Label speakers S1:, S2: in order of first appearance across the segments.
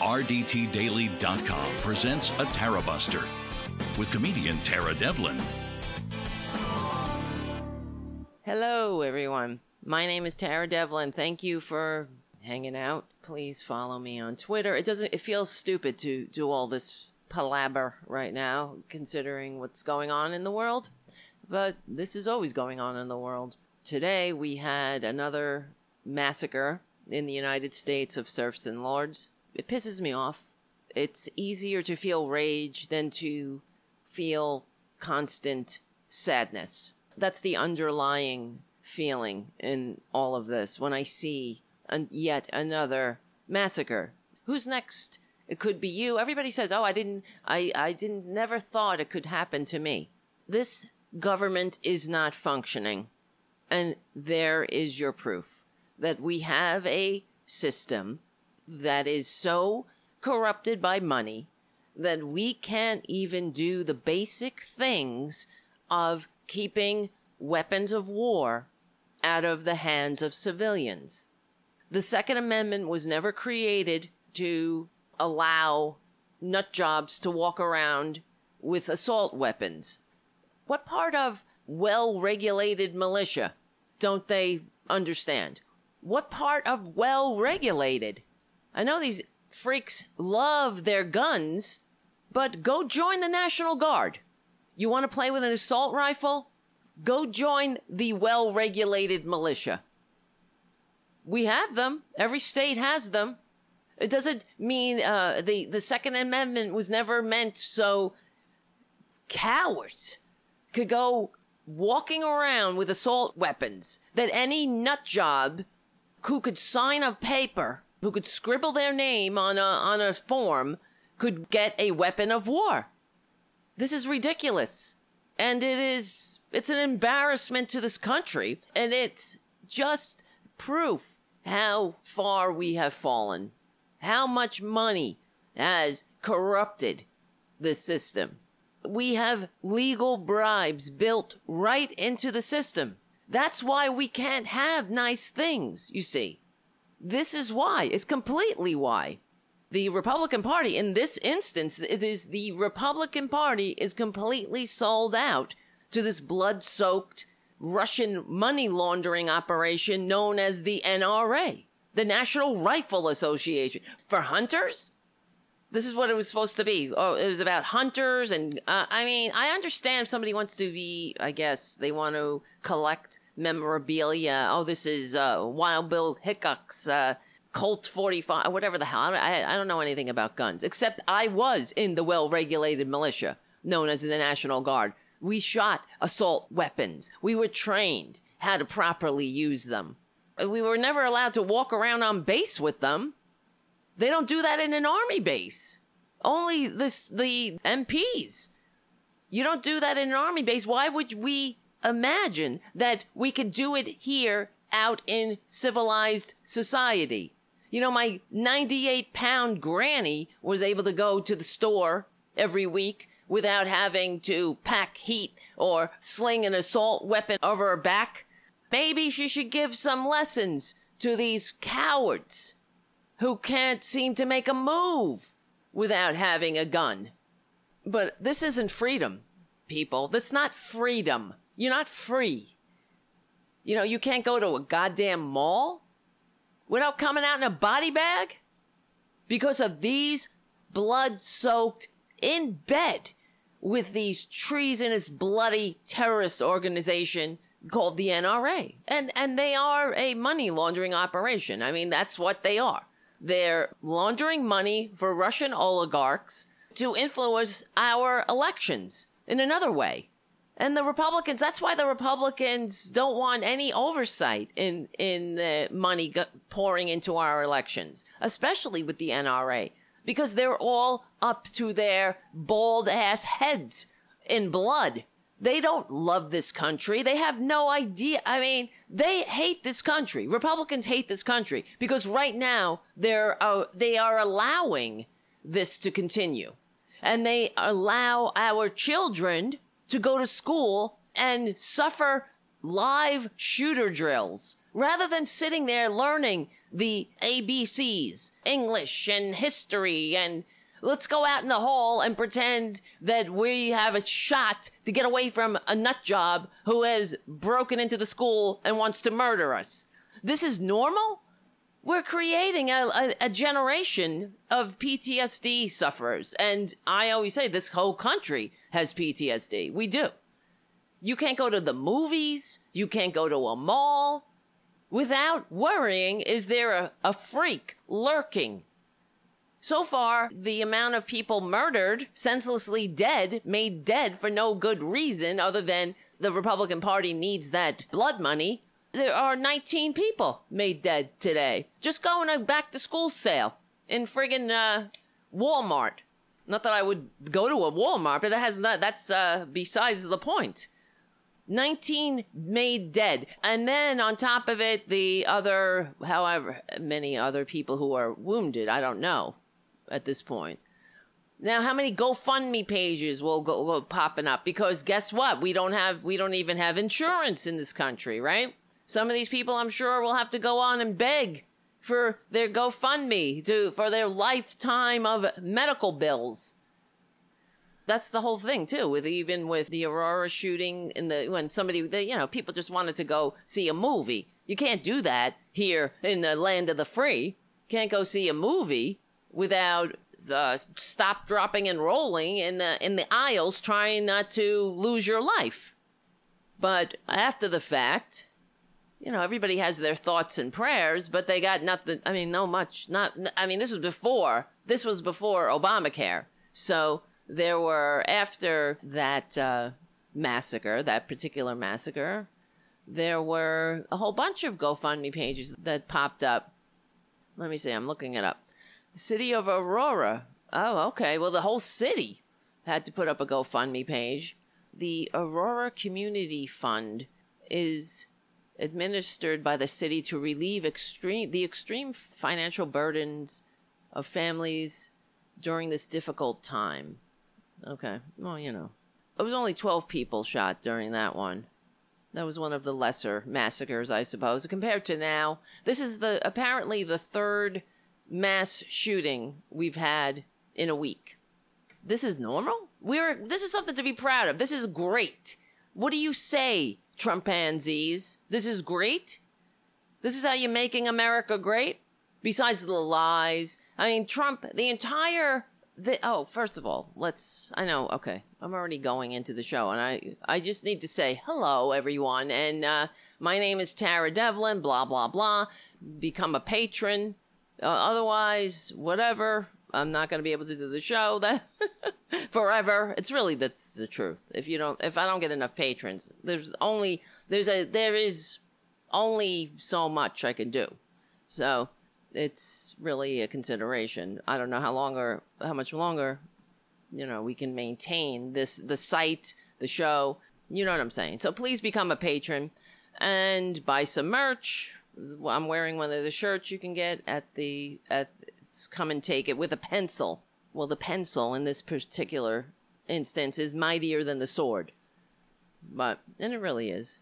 S1: RDTDaily.com presents a Tara Buster with comedian Tara Devlin.
S2: Hello, everyone. My name is Tara Devlin. Thank you for hanging out. Please follow me on Twitter. It doesn't. It feels stupid to do all this palaver right now, considering what's going on in the world. But this is always going on in the world. Today we had another massacre in the United States of serfs and lords. It pisses me off. It's easier to feel rage than to feel constant sadness. That's the underlying feeling in all of this when I see an, yet another massacre. Who's next? It could be you. Everybody says, "Oh, I didn't I I didn't never thought it could happen to me." This government is not functioning. And there is your proof that we have a system that is so corrupted by money that we can't even do the basic things of keeping weapons of war out of the hands of civilians. The Second Amendment was never created to allow nut jobs to walk around with assault weapons. What part of well regulated militia don't they understand? What part of well regulated? I know these freaks love their guns, but go join the National Guard. You want to play with an assault rifle? Go join the well regulated militia. We have them. Every state has them. It doesn't mean uh, the, the Second Amendment was never meant so cowards could go walking around with assault weapons that any nut job who could sign a paper, who could scribble their name on a, on a form, could get a weapon of war. This is ridiculous. And it is, it's an embarrassment to this country. And it's just proof how far we have fallen, how much money has corrupted the system we have legal bribes built right into the system. That's why we can't have nice things, you see. This is why. It's completely why. The Republican Party, in this instance, it is the Republican Party is completely sold out to this blood soaked Russian money laundering operation known as the NRA, the National Rifle Association. For hunters? this is what it was supposed to be. Oh, it was about hunters, and uh, I mean, I understand if somebody wants to be, I guess they want to collect memorabilia. Oh, this is uh, Wild Bill Hickok's uh, Colt 45, whatever the hell. I, I don't know anything about guns, except I was in the well regulated militia known as the National Guard. We shot assault weapons, we were trained how to properly use them. We were never allowed to walk around on base with them. They don't do that in an army base. Only this the MPs. You don't do that in an army base. Why would we imagine that we could do it here out in civilized society? You know, my 98 pound granny was able to go to the store every week without having to pack heat or sling an assault weapon over her back. Maybe she should give some lessons to these cowards who can't seem to make a move without having a gun. But this isn't freedom, people. That's not freedom. You're not free. You know, you can't go to a goddamn mall without coming out in a body bag because of these blood soaked in bed with these treasonous bloody terrorist organization called the NRA. And and they are a money laundering operation. I mean, that's what they are. They're laundering money for Russian oligarchs to influence our elections in another way. And the Republicans, that's why the Republicans don't want any oversight in, in the money pouring into our elections, especially with the NRA, because they're all up to their bald ass heads in blood. They don't love this country. They have no idea. I mean, they hate this country. Republicans hate this country because right now they're uh, they are allowing this to continue, and they allow our children to go to school and suffer live shooter drills rather than sitting there learning the ABCs, English and history, and let's go out in the hall and pretend that we have a shot to get away from a nut job who has broken into the school and wants to murder us. This is normal? We're creating a, a, a generation of PTSD sufferers. And I always say this whole country has PTSD. We do. You can't go to the movies. You can't go to a mall without worrying is there a, a freak lurking? So far, the amount of people murdered, senselessly dead, made dead for no good reason other than the Republican Party needs that blood money. There are 19 people made dead today. Just going a back to school sale in friggin' uh, Walmart. Not that I would go to a Walmart, but that has not, that's uh, besides the point. 19 made dead. And then on top of it, the other, however many other people who are wounded, I don't know at this point. Now, how many GoFundMe pages will go, go popping up? Because guess what? We don't have, we don't even have insurance in this country, right? Some of these people, I'm sure, will have to go on and beg for their GoFundMe to for their lifetime of medical bills. That's the whole thing too with even with the aurora shooting in the when somebody you know people just wanted to go see a movie. You can't do that here in the land of the free. Can't go see a movie without the stop dropping and rolling in the in the aisles trying not to lose your life. But after the fact you know everybody has their thoughts and prayers but they got nothing i mean no much not i mean this was before this was before obamacare so there were after that uh, massacre, that particular massacre, there were a whole bunch of GoFundMe pages that popped up. Let me see, I'm looking it up. The city of Aurora. Oh, okay. Well, the whole city had to put up a GoFundMe page. The Aurora Community Fund is administered by the city to relieve extreme the extreme financial burdens of families during this difficult time. Okay. Well, you know. It was only 12 people shot during that one. That was one of the lesser massacres, I suppose. Compared to now, this is the apparently the third mass shooting we've had in a week. This is normal? We're this is something to be proud of. This is great. What do you say, Trumpanzees? This is great? This is how you're making America great? Besides the lies. I mean, Trump, the entire the, oh, first of all, let's. I know. Okay, I'm already going into the show, and I I just need to say hello, everyone. And uh, my name is Tara Devlin. Blah blah blah. Become a patron. Uh, otherwise, whatever. I'm not going to be able to do the show that forever. It's really that's the truth. If you don't, if I don't get enough patrons, there's only there's a there is only so much I can do. So it's really a consideration. I don't know how long or how much longer, you know, we can maintain this the site, the show. You know what I'm saying? So please become a patron and buy some merch. I'm wearing one of the shirts you can get at the at come and take it with a pencil. Well, the pencil in this particular instance is mightier than the sword. But and it really is.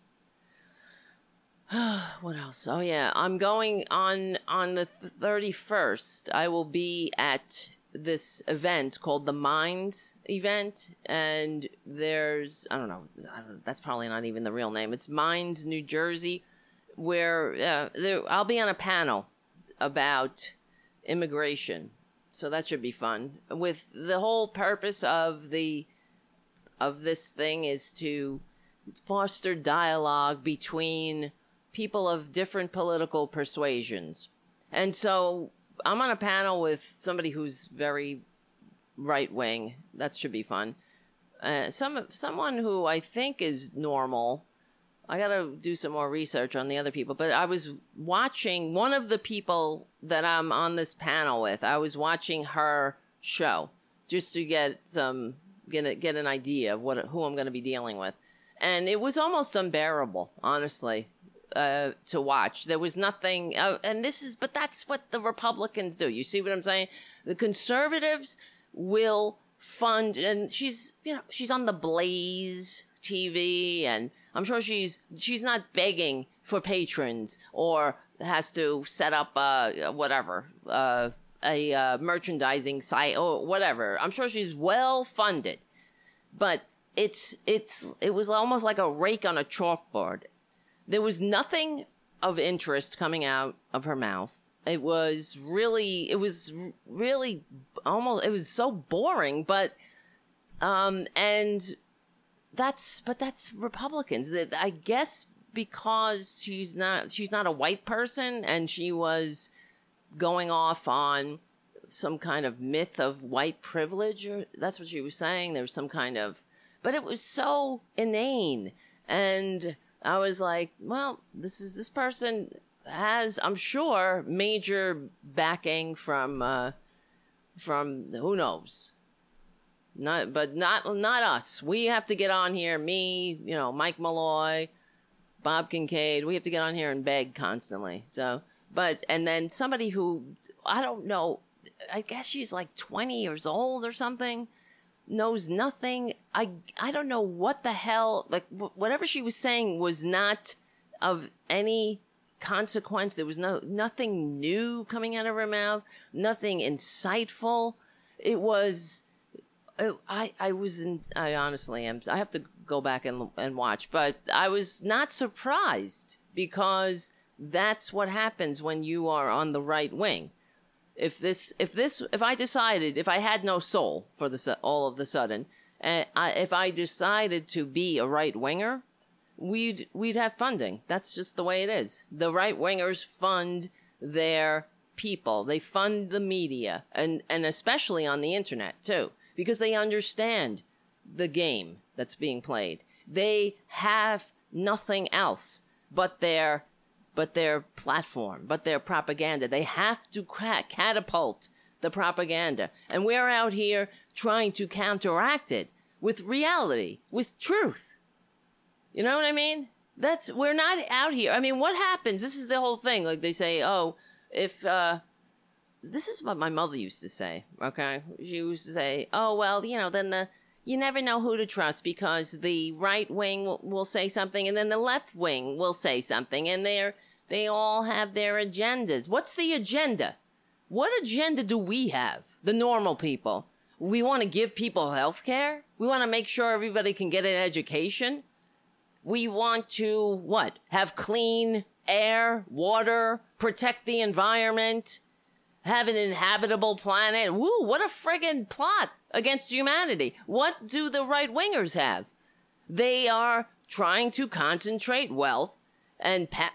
S2: what else? Oh yeah, I'm going on on the 31st. I will be at this event called the Minds event, and there's I don't know, I don't, that's probably not even the real name. It's Minds, New Jersey, where uh, there, I'll be on a panel about immigration, so that should be fun. With the whole purpose of the of this thing is to foster dialogue between people of different political persuasions. And so I'm on a panel with somebody who's very right wing. That should be fun. Uh, some someone who I think is normal. I got to do some more research on the other people, but I was watching one of the people that I'm on this panel with. I was watching her show just to get some get a, get an idea of what who I'm going to be dealing with, and it was almost unbearable, honestly uh, to watch. There was nothing, uh, and this is, but that's what the Republicans do. You see what I'm saying? The conservatives will fund, and she's, you know, she's on the Blaze TV, and I'm sure she's she's not begging for patrons or has to set up uh whatever uh a uh, merchandising site or whatever. I'm sure she's well funded, but it's it's it was almost like a rake on a chalkboard. There was nothing of interest coming out of her mouth. It was really it was really almost it was so boring, but um and that's but that's Republicans. I guess because she's not she's not a white person and she was going off on some kind of myth of white privilege or that's what she was saying. There was some kind of but it was so inane. And i was like well this is this person has i'm sure major backing from uh from who knows not but not not us we have to get on here me you know mike malloy bob kincaid we have to get on here and beg constantly so but and then somebody who I don't know, I guess she's like 20 years old or something, knows nothing. I I don't know what the hell like whatever she was saying was not of any consequence. There was no nothing new coming out of her mouth, nothing insightful. It was Oh, I I was in I honestly am I have to go back and and watch, but I was not surprised because that's what happens when you are on the right wing. If this, if this, if I decided, if I had no soul for the all of the sudden, and I, if I decided to be a right winger, we'd we'd have funding. That's just the way it is. The right wingers fund their people. They fund the media, and and especially on the internet too, because they understand the game that's being played. They have nothing else but their but their platform, but their propaganda. They have to crack, catapult the propaganda. And we're out here trying to counteract it with reality, with truth. You know what I mean? That's, we're not out here. I mean, what happens? This is the whole thing. Like they say, oh, if, uh, this is what my mother used to say, okay? She used to say, oh, well, you know, then the, you never know who to trust because the right wing will, will say something and then the left wing will say something and they're they all have their agendas. What's the agenda? What agenda do we have, the normal people? We want to give people health care? We want to make sure everybody can get an education? We want to, what? Have clean air, water, protect the environment, have an inhabitable planet. Woo, what a friggin' plot against humanity. What do the right wingers have? They are trying to concentrate wealth and pa-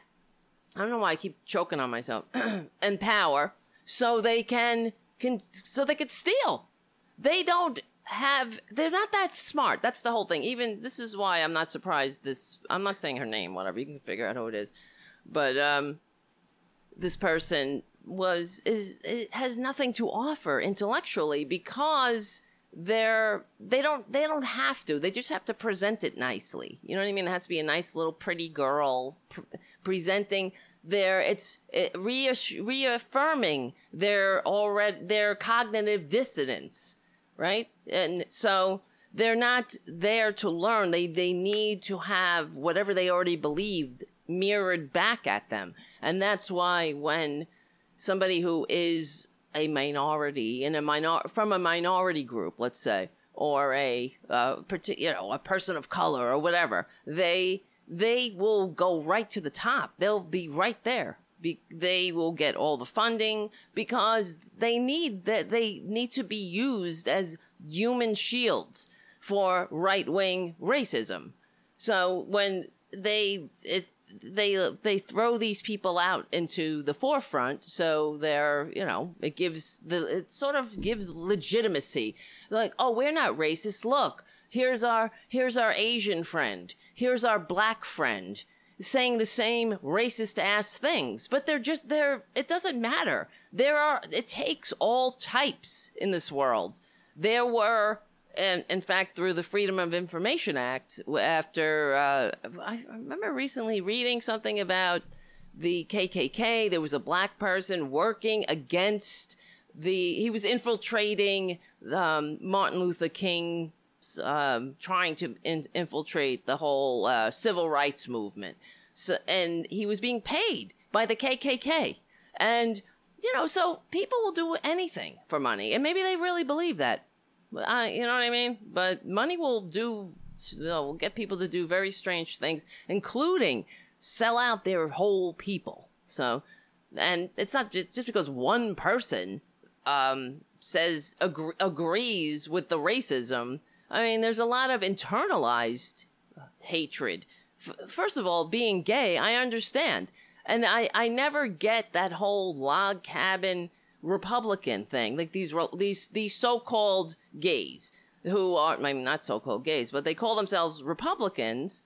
S2: I don't know why I keep choking on myself, and power so they can, can so they could steal. They don't have they're not that smart. That's the whole thing. Even this is why I'm not surprised this I'm not saying her name, whatever, you can figure out who it is. But um this person was is it has nothing to offer intellectually because they're they don't they don't have to. They just have to present it nicely. You know what i mean? It has to be a nice little pretty girl pr- presenting their it's it reaffirming their already their cognitive dissonance right? And so they're not there to learn. They they need to have whatever they already believed mirrored back at them. And that's why when somebody who is a minority in a minor from a minority group let's say or a uh, you know a person of color or whatever they they will go right to the top. They'll be right there. Be- they will get all the funding because they need that they need to be used as human shields for right wing racism. So when they if they they throw these people out into the forefront so they're you know it gives the it sort of gives legitimacy. Like oh we're not racist. Look here's our here's our asian friend. Here's our black friend saying the same racist ass things. But they're just they're it doesn't matter. There are it takes all types in this world. There were and in fact through the freedom of information act after uh, i remember recently reading something about the kkk there was a black person working against the he was infiltrating um, martin luther king um, trying to in- infiltrate the whole uh, civil rights movement. So, and he was being paid by the KKK. And, you know, so people will do anything for money. And maybe they really believe that. Uh, you know what I mean? But money will do, will get people to do very strange things, including sell out their whole people. So, and it's not just, just because one person um, says ag- agrees with the racism. I mean, there's a lot of internalized hatred. F- first of all, being gay, I understand, and I I never get that whole log cabin Republican thing, like these these these so-called gays who are I mean not so-called gays, but they call themselves Republicans.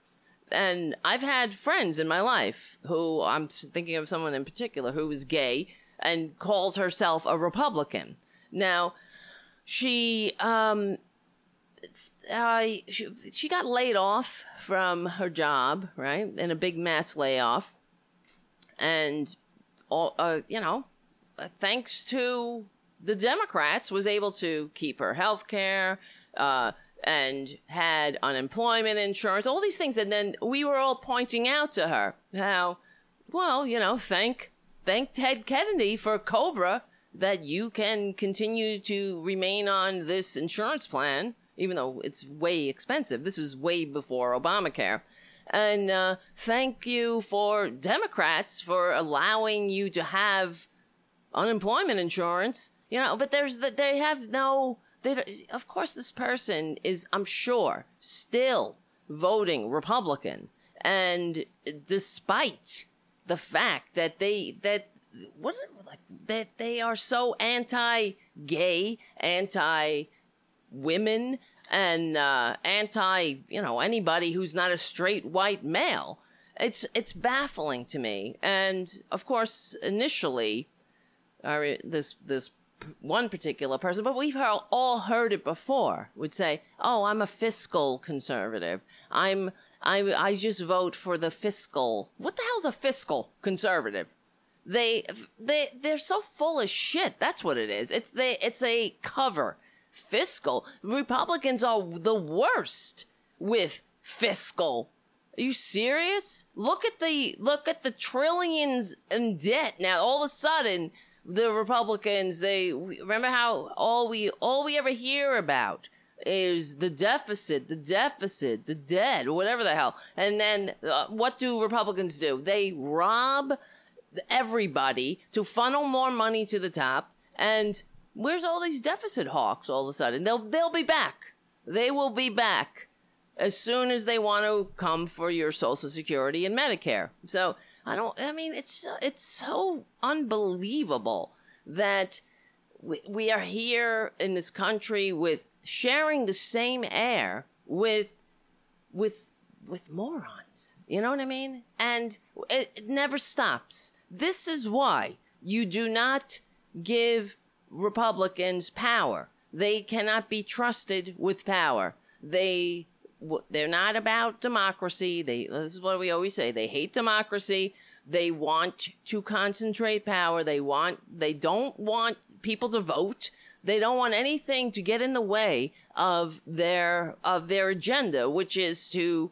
S2: And I've had friends in my life who I'm thinking of someone in particular who is gay and calls herself a Republican. Now, she um she, she got laid off from her job, right? In a big mass layoff. And all uh, you know, thanks to the Democrats was able to keep her health care, uh, and had unemployment insurance, all these things. And then we were all pointing out to her how, well, you know, thank thank Ted Kennedy for Cobra that you can continue to remain on this insurance plan, even though it's way expensive. This was way before Obamacare. And uh, thank you for Democrats for allowing you to have unemployment insurance. You know, but there's that they have no. They of course this person is I'm sure still voting Republican, and despite the fact that they that what like that they are so anti-gay, anti-women, and uh, anti you know anybody who's not a straight white male. It's it's baffling to me, and of course initially, uh, this this one particular person, but we've all heard it before, would say, "Oh, I'm a fiscal conservative. I'm I I just vote for the fiscal. What the hell's a fiscal conservative? They they they're so full of shit. That's what it is. It's they it's a cover. Fiscal. Republicans are the worst with fiscal. Are you serious? Look at the look at the trillions in debt. Now all of a sudden the Republicans they remember how all we all we ever hear about is the deficit, the deficit, the debt, whatever the hell. And then uh, what do Republicans do? They rob everybody to funnel more money to the top. And where's all these deficit hawks all of a sudden? They'll they'll be back. They will be back as soon as they want to come for your Social Security and Medicare. So I don't. I mean, it's it's so unbelievable that we, we are here in this country with sharing the same air with with with morons. You know what I mean? And it, it never stops. This is why you do not give Republicans power. They cannot be trusted with power. They they're not about democracy. They this is what we always say. They hate democracy. They want to concentrate power. They want they don't want people to vote. They don't want anything to get in the way of their of their agenda, which is to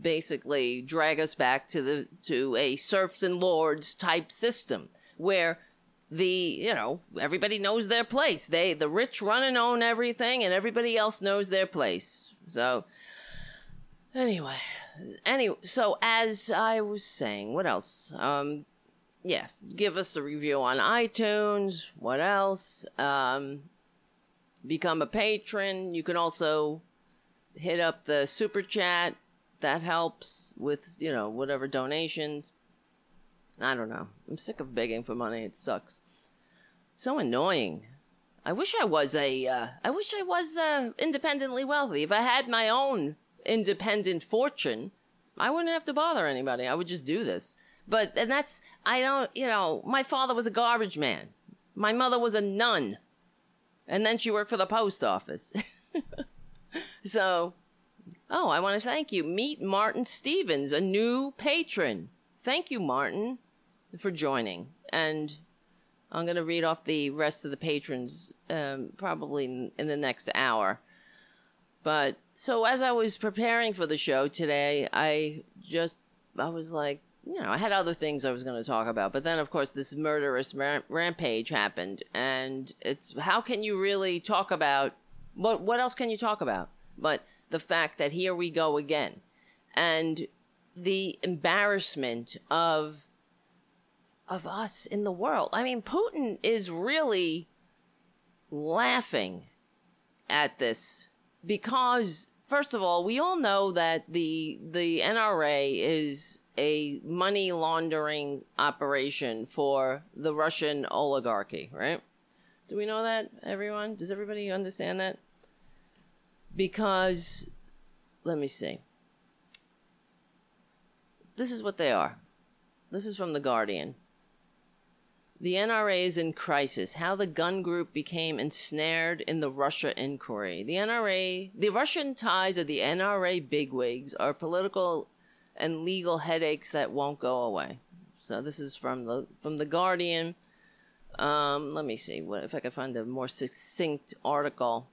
S2: basically drag us back to the to a serfs and lords type system where the you know everybody knows their place they the rich run and own everything and everybody else knows their place so anyway anyway so as i was saying what else? Um yeah give us a review on itunes. What else? Um become a patron. You can also hit up the super chat. That helps with you know whatever donations. I don't know. I'm sick of begging for money. It sucks. It's so annoying i wish i was a uh, I wish i was uh, independently wealthy if i had my own independent fortune i wouldn't have to bother anybody i would just do this but and that's i don't you know my father was a garbage man my mother was a nun and then she worked for the post office so Oh, I want to thank you. Meet Martin Stevens, a new patron. Thank you, Martin, for joining. And I'm going to read off the rest of the patrons um, probably in, in the next hour. But so as I was preparing for the show today, I just I was like, you know, I had other things I was going to talk about, but then of course this murderous ram- rampage happened, and it's how can you really talk about what what else can you talk about? But the fact that here we go again, and the embarrassment of of us in the world. I mean, Putin is really laughing at this because first of all, we all know that the the NRA is a money laundering operation for the Russian oligarchy, right? Do we know that, everyone? Does everybody understand that? Because, let me see. This is what they are. This is from The Guardian. The NRA is in crisis. How the gun group became ensnared in the Russia inquiry. The NRA, the Russian ties of the NRA bigwigs are political and legal headaches that won't go away. So this is from the from the Guardian. Um, let me see what if I can find a more succinct article.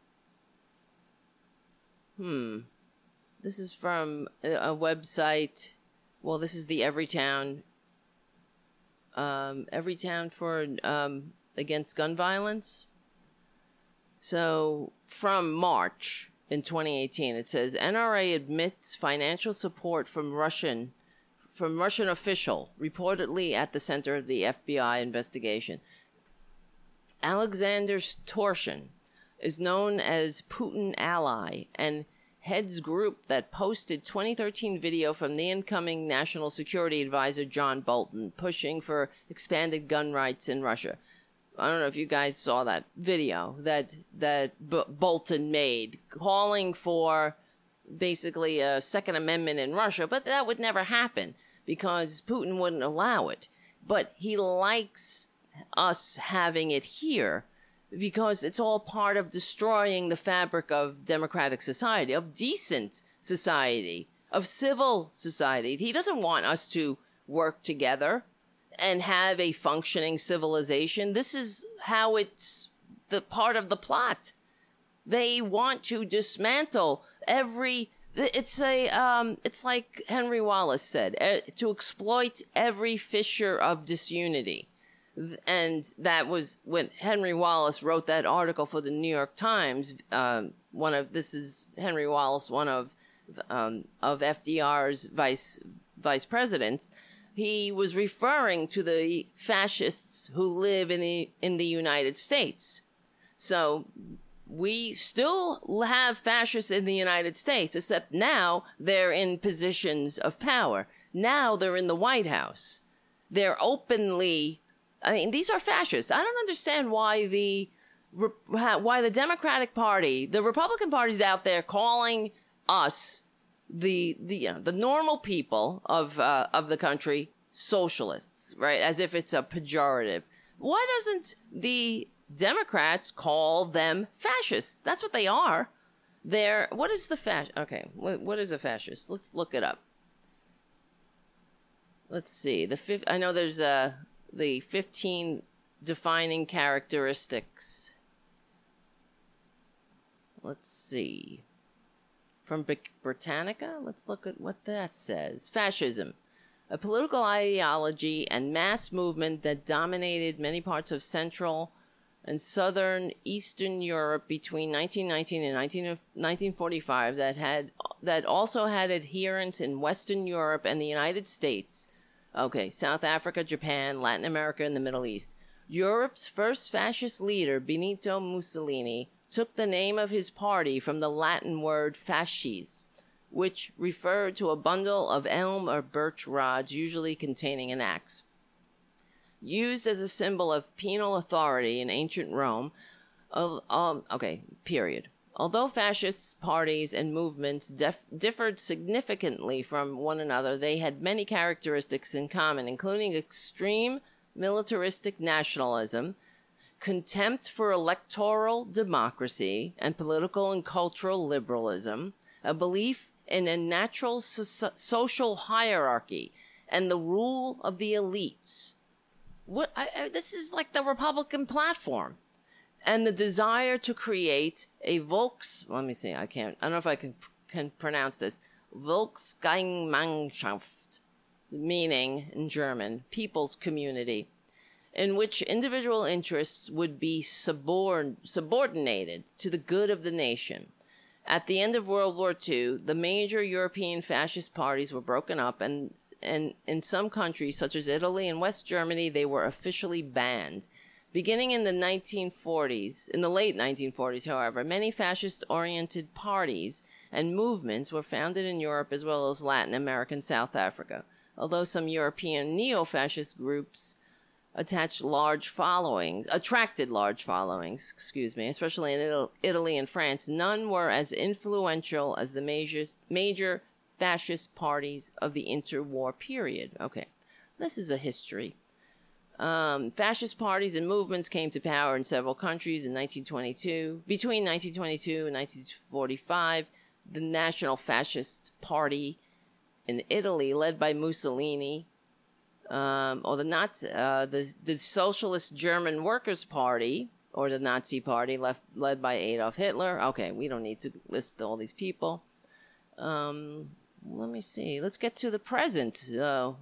S2: Hmm. This is from a, a website. Well, this is the Everytown. Um, Everytown for um, against gun violence. So from March, in 2018. It says NRA admits financial support from Russian from Russian official reportedly at the center of the FBI investigation. Alexander Torshin is known as Putin ally and heads group that posted 2013 video from the incoming national security advisor John Bolton pushing for expanded gun rights in Russia. I don't know if you guys saw that video that that B- Bolton made, calling for basically a Second Amendment in Russia, but that would never happen because Putin wouldn't allow it. But he likes us having it here because it's all part of destroying the fabric of democratic society, of decent society, of civil society. He doesn't want us to work together and have a functioning civilization. This is how it's the part of the plot. They want to dismantle every. It's a. Um, it's like Henry Wallace said, to exploit every fissure of disunity, and that was when Henry Wallace wrote that article for the New York Times. Um, one of this is Henry Wallace, one of um, of FDR's vice vice presidents he was referring to the fascists who live in the in the United States. So we still have fascists in the United States, except now they're in positions of power. Now they're in the White House. They're openly I mean, these are fascists. I don't understand why the why the Democratic Party, the Republican Party's out there calling us the the you know, the normal people of uh, of the country socialists, right? As if it's a pejorative. Why doesn't the Democrats call them fascists? That's what they are. They're what is the fascist? Okay, what, what is a fascist? Let's look it up. Let's see. The fifth. I know there's a the fifteen defining characteristics. Let's see from Britannica. Let's look at what that says. Fascism, a political ideology and mass movement that dominated many parts of Central and Southern Eastern Europe between 1919 and 19, 1945 that had that also had adherents in Western Europe and the United States. Okay, South Africa, Japan, Latin America, and the Middle East. Europe's first fascist leader, Benito Mussolini, took the name of his party from the Latin word fasces, which referred to a bundle of elm or birch rods, usually containing an axe. Used as a symbol of penal authority in ancient Rome, uh, um, okay, period. Although fascist parties and movements def- differed significantly from one another, they had many characteristics in common, including extreme militaristic nationalism, contempt for electoral democracy and political and cultural liberalism, a belief in a natural so- social hierarchy and the rule of the elites. What I, I, this is like the Republican platform. And the desire to create a Volks. Let me see. I can't. I don't know if I can can pronounce this. Volksgemeinschaft, meaning in German, people's community, in which individual interests would be subord- subordinated to the good of the nation. At the end of World War II, the major European fascist parties were broken up, and, and in some countries, such as Italy and West Germany, they were officially banned. Beginning in the 1940s, in the late 1940s, however, many fascist oriented parties and movements were founded in Europe as well as Latin America and South Africa. Although some European neo fascist groups attached large followings, attracted large followings, excuse me, especially in Italy and France, none were as influential as the major, major fascist parties of the interwar period. Okay, this is a history. Um, fascist parties and movements came to power in several countries in 1922. Between 1922 and 1945, the National Fascist Party in Italy, led by Mussolini, um, or the Nazi, uh, the the Socialist German Workers' Party, or the Nazi Party, left led by Adolf Hitler. Okay, we don't need to list all these people. Um, let me see. Let's get to the present. Uh,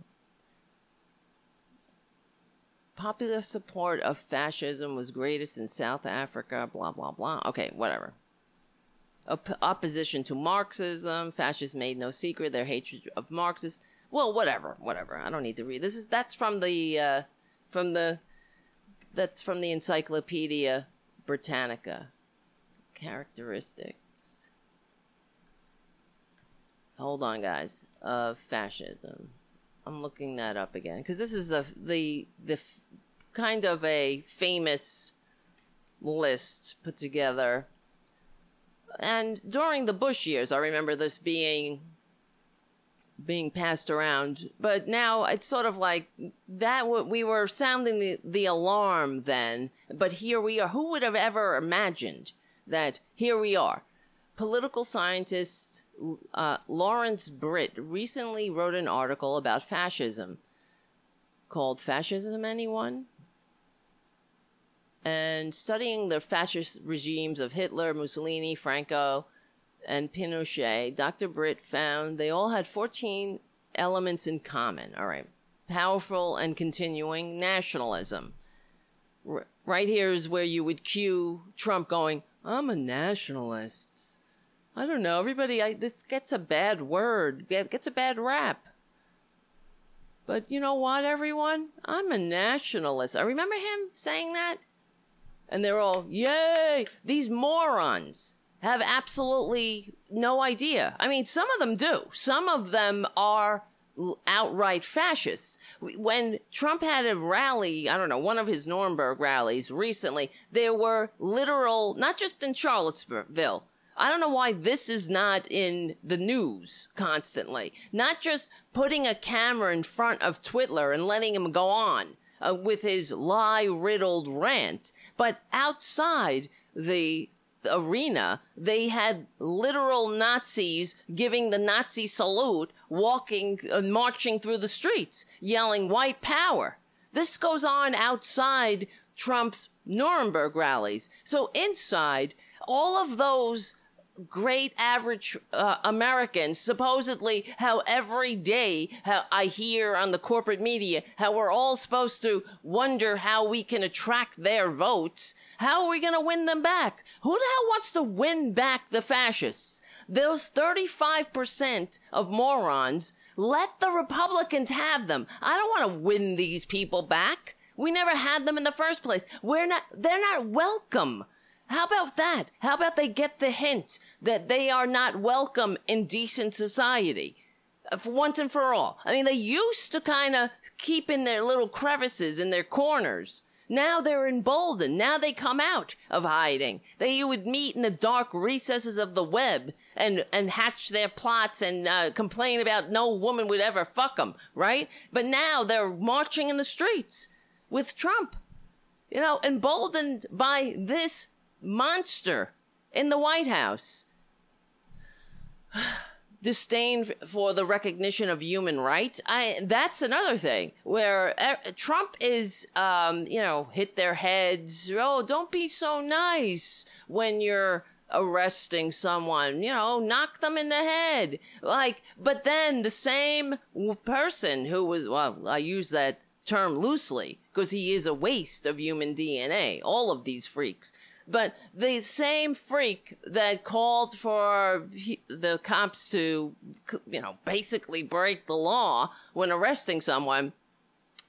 S2: popular support of fascism was greatest in South Africa. Blah blah blah. Okay, whatever. Op- opposition to Marxism. Fascists made no secret their hatred of Marxists well, whatever, whatever. I don't need to read. This is that's from the uh, from the that's from the Encyclopedia Britannica. Characteristics. Hold on, guys. Of fascism. I'm looking that up again because this is the the the f- kind of a famous list put together. And during the Bush years, I remember this being being passed around. But now it's sort of like that. We were sounding the, the alarm then, but here we are. Who would have ever imagined that here we are? Political scientist uh, Lawrence Britt recently wrote an article about fascism called Fascism Anyone? And studying the fascist regimes of Hitler, Mussolini, Franco, and Pinochet, Dr. Britt found they all had 14 elements in common. All right. Powerful and continuing nationalism. R- right here is where you would cue Trump going, I'm a nationalist. I don't know. Everybody, I, this gets a bad word, gets a bad rap. But you know what, everyone? I'm a nationalist. I remember him saying that. And they're all, yay! These morons have absolutely no idea. I mean, some of them do. Some of them are outright fascists. When Trump had a rally, I don't know, one of his Nuremberg rallies recently, there were literal, not just in Charlottesville. I don't know why this is not in the news constantly. Not just putting a camera in front of Twitler and letting him go on uh, with his lie riddled rant, but outside the arena, they had literal Nazis giving the Nazi salute, walking, uh, marching through the streets, yelling white power. This goes on outside Trump's Nuremberg rallies. So inside, all of those great average uh, Americans, supposedly how every day how I hear on the corporate media how we're all supposed to wonder how we can attract their votes. How are we going to win them back? Who the hell wants to win back the fascists? Those 35% of morons, let the Republicans have them. I don't want to win these people back. We never had them in the first place. We're not, they're not welcome. How about that? How about they get the hint that they are not welcome in decent society? Uh, for once and for all. I mean, they used to kind of keep in their little crevices, in their corners. Now they're emboldened. Now they come out of hiding. They you would meet in the dark recesses of the web and and hatch their plots and uh, complain about no woman would ever fuck them, right? But now they're marching in the streets with Trump, you know, emboldened by this monster in the White House. disdain for the recognition of human rights. I that's another thing where uh, Trump is, um, you know, hit their heads. Oh, don't be so nice when you're arresting someone. You know, knock them in the head. Like, but then the same person who was well, I use that term loosely because he is a waste of human DNA. All of these freaks but the same freak that called for the cops to, you know, basically break the law when arresting someone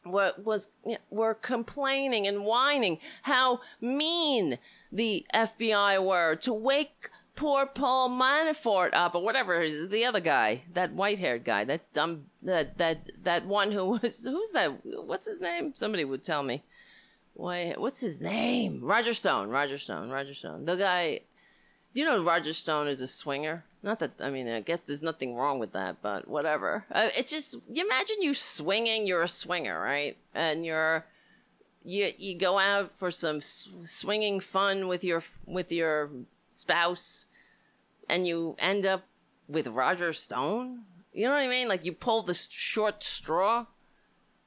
S2: was were complaining and whining how mean the FBI were to wake poor Paul Manafort up or whatever the other guy, that white-haired guy, that dumb that that that one who was who's that? What's his name? Somebody would tell me. Wait, what's his name? Roger Stone. Roger Stone. Roger Stone. The guy. You know, Roger Stone is a swinger. Not that I mean, I guess there's nothing wrong with that, but whatever. Uh, it's just you imagine you swinging. You're a swinger, right? And you're you you go out for some swinging fun with your with your spouse, and you end up with Roger Stone. You know what I mean? Like you pull the short straw,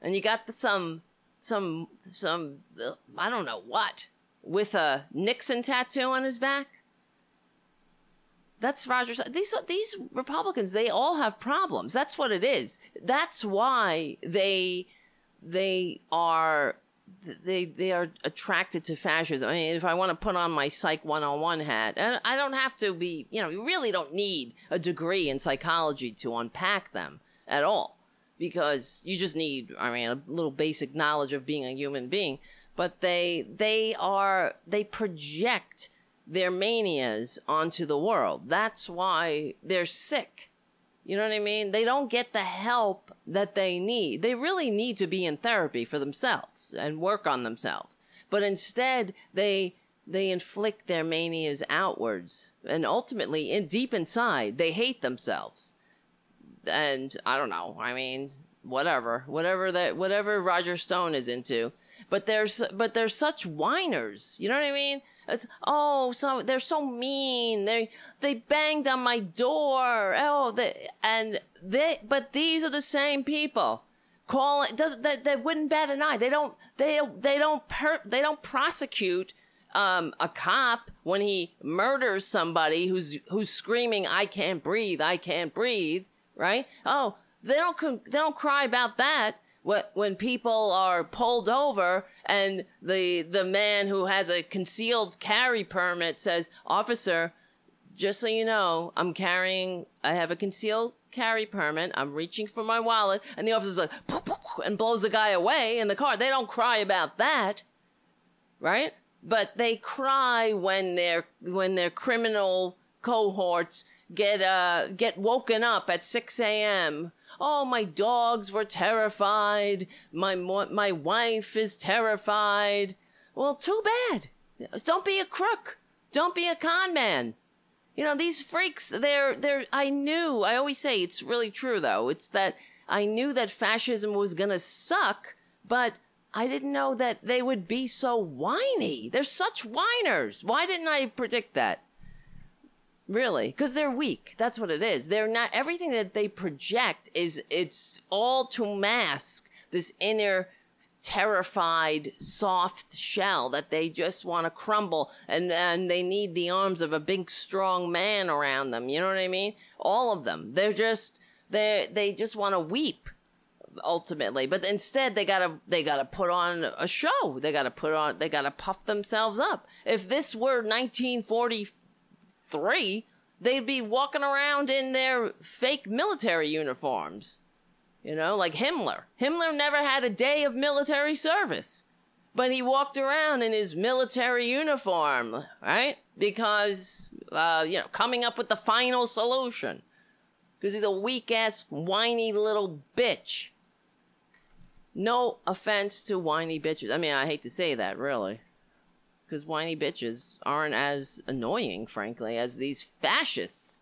S2: and you got the, some some some uh, I don't know what with a Nixon tattoo on his back. That's Roger. These these Republicans, they all have problems. That's what it is. That's why they they are they they are attracted to fascism. I mean, if I want to put on my Psych 101 hat, and I don't have to be, you know, you really don't need a degree in psychology to unpack them at all because you just need i mean a little basic knowledge of being a human being. But they they are they project their manias onto the world. That's why they're sick. You know what i mean? They don't get the help that they need. They really need to be in therapy for themselves and work on themselves. But instead they they inflict their manias outwards. And ultimately in deep inside they hate themselves and I don't know. I mean, whatever, whatever that, whatever Roger Stone is into. But there's, but they're such whiners. You know what I mean? It's oh, so they're so mean. They they banged on my door. Oh, they and they. But these are the same people. Call it does that they wouldn't bat an eye. They don't. They they don't per, they don't prosecute um, a cop when he murders somebody who's who's screaming, "I can't breathe! I can't breathe!" Right? Oh, they don't they don't cry about that when people are pulled over and the the man who has a concealed carry permit says, "Officer, just so you know, I'm carrying I have a concealed carry permit. I'm reaching for my wallet." And the officer's like and blows the guy away in the car. They don't cry about that. Right? But they cry when their when their criminal cohorts get uh get woken up at 6 a.m. Oh, my dogs were terrified. My my wife is terrified. Well, too bad. Don't be a crook. Don't be a con man. You know, these freaks, they're they're I knew. I always say it's really true though. It's that I knew that fascism was to suck, but I didn't know that they would be so whiny. They're such whiners. Why didn't I predict that? Really, because they're weak. That's what it is. They're not everything that they project is it's all to mask this inner terrified soft shell that they just want to crumble and and they need the arms of a big strong man around them. You know what i mean? All of them. They're just they they just want to weep ultimately. But instead they gotta they gotta put on a show. They gotta put on they gotta puff themselves up. If this were 1940 three, they'd be walking around in their fake military uniforms. You know, like Himmler. Himmler never had a day of military service, but he walked around in his military uniform, right? Because, uh, you know, coming up with the final solution. Because he's a weak ass, whiny little bitch. No offense to whiny bitches. I mean, I hate to say that, really because whiny bitches aren't as annoying, frankly, as these fascists.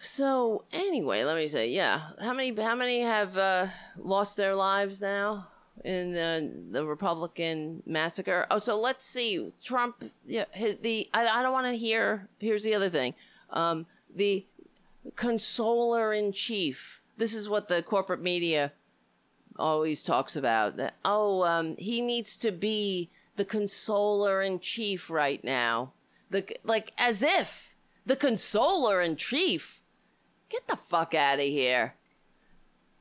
S2: So anyway, let me say, yeah, how many how many have uh, lost their lives now in the the Republican massacre? Oh, so let's see, Trump. Yeah, the I, I don't want to hear. Here's the other thing. Um, the consoler in chief. This is what the corporate media always talks about. That oh, um, he needs to be the consoler in chief right now. The like as if the consoler in chief. Get the fuck out of here.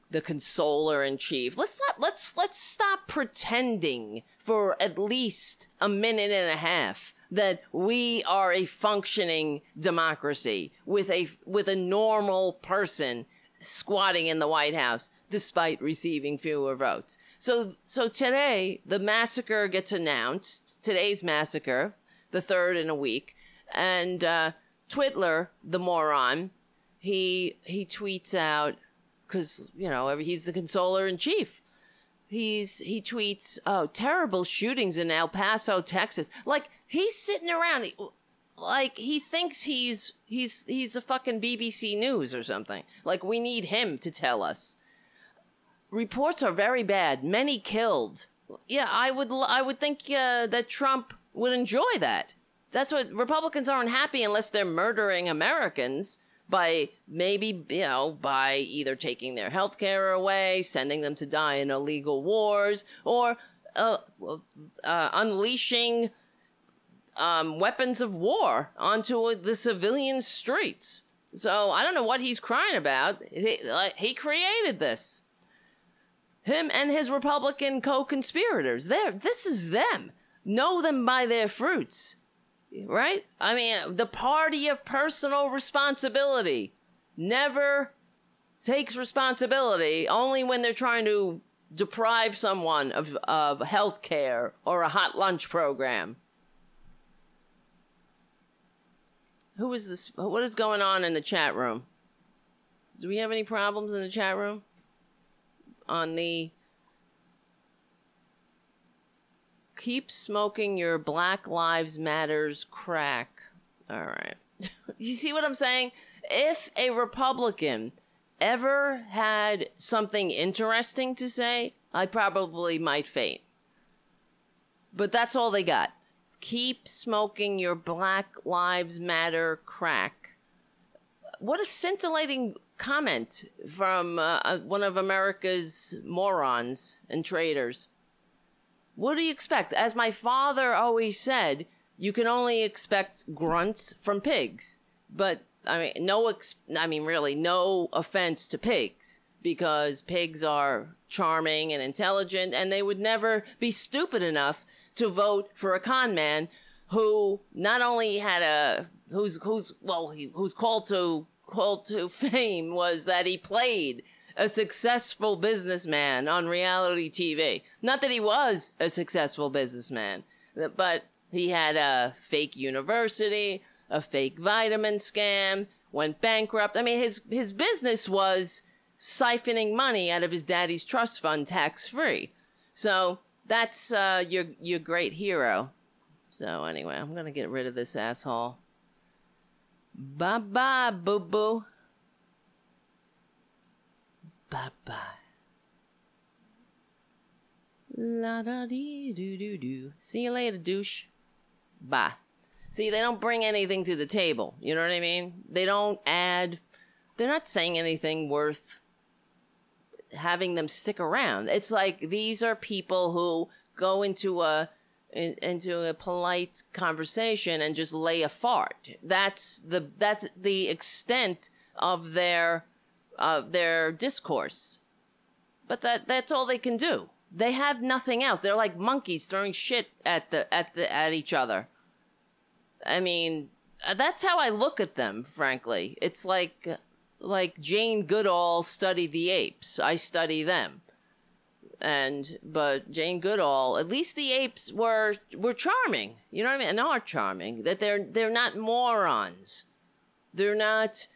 S2: The consoler in chief. Let's not let's let's stop pretending for at least a minute and a half that we are a functioning democracy with a with a normal person squatting in the White House despite receiving fewer votes. So so today the massacre gets announced. Today's massacre, the third in a week, and uh, Twitler, the moron, he he tweets out because you know he's the consoler in chief. He's he tweets, "Oh, terrible shootings in El Paso, Texas." Like he's sitting around, like he thinks he's he's he's a fucking BBC News or something. Like we need him to tell us. Reports are very bad. Many killed. Yeah, I would I would think uh, that Trump would enjoy that. That's what Republicans aren't happy unless they're murdering Americans by maybe, you know, by either taking their health care away, sending them to die in illegal wars, or uh, uh, unleashing um, weapons of war onto the civilian streets. So I don't know what he's crying about. He, he created this. Him and his Republican co-conspirators. There, this is them. Know them by their fruits right? I mean, the party of personal responsibility never takes responsibility only when they're trying to deprive someone of, of health care or a hot lunch program. Who is this? What is going on in the chat room? Do we have any problems in the chat room? On the keep smoking your Black Lives Matters crack. All right. you see what I'm saying? If a Republican ever had something interesting to say, I probably might faint. But that's all they got. Keep smoking your Black Lives Matter crack. What a scintillating comment from uh, uh one of America's morons and traitors. What do you expect? As my father always said, you can only expect grunts from pigs. But I mean, no, ex- I mean, really, no offense to pigs because pigs are charming and intelligent, and they would never be stupid enough to vote for a con man who not only had a who's who's well he, who's called to called to fame was that he played a successful businessman on reality TV. Not that he was a successful businessman, but he had a fake university, a fake vitamin scam, went bankrupt. I mean, his his business was siphoning money out of his daddy's trust fund tax free. So that's uh, your your great hero. So anyway, I'm gonna get rid of this asshole. Bye bye, boo boo. Bye bye. La da dee doo doo doo. See you later, douche. Bye. See, they don't bring anything to the table. You know what I mean? They don't add. They're not saying anything worth having them stick around. It's like these are people who go into a in, into a polite conversation and just lay a fart. That's the that's the extent of their of their discourse. But that that's all they can do. They have nothing else. They're like monkeys throwing shit at the at the at each other. I mean, uh, that's how I look at them, frankly. It's like like Jane Goodall studied the apes. I study them. And but Jane Goodall, at least the apes were were charming. You know what I mean? And are charming. That they're they're not morons. They're not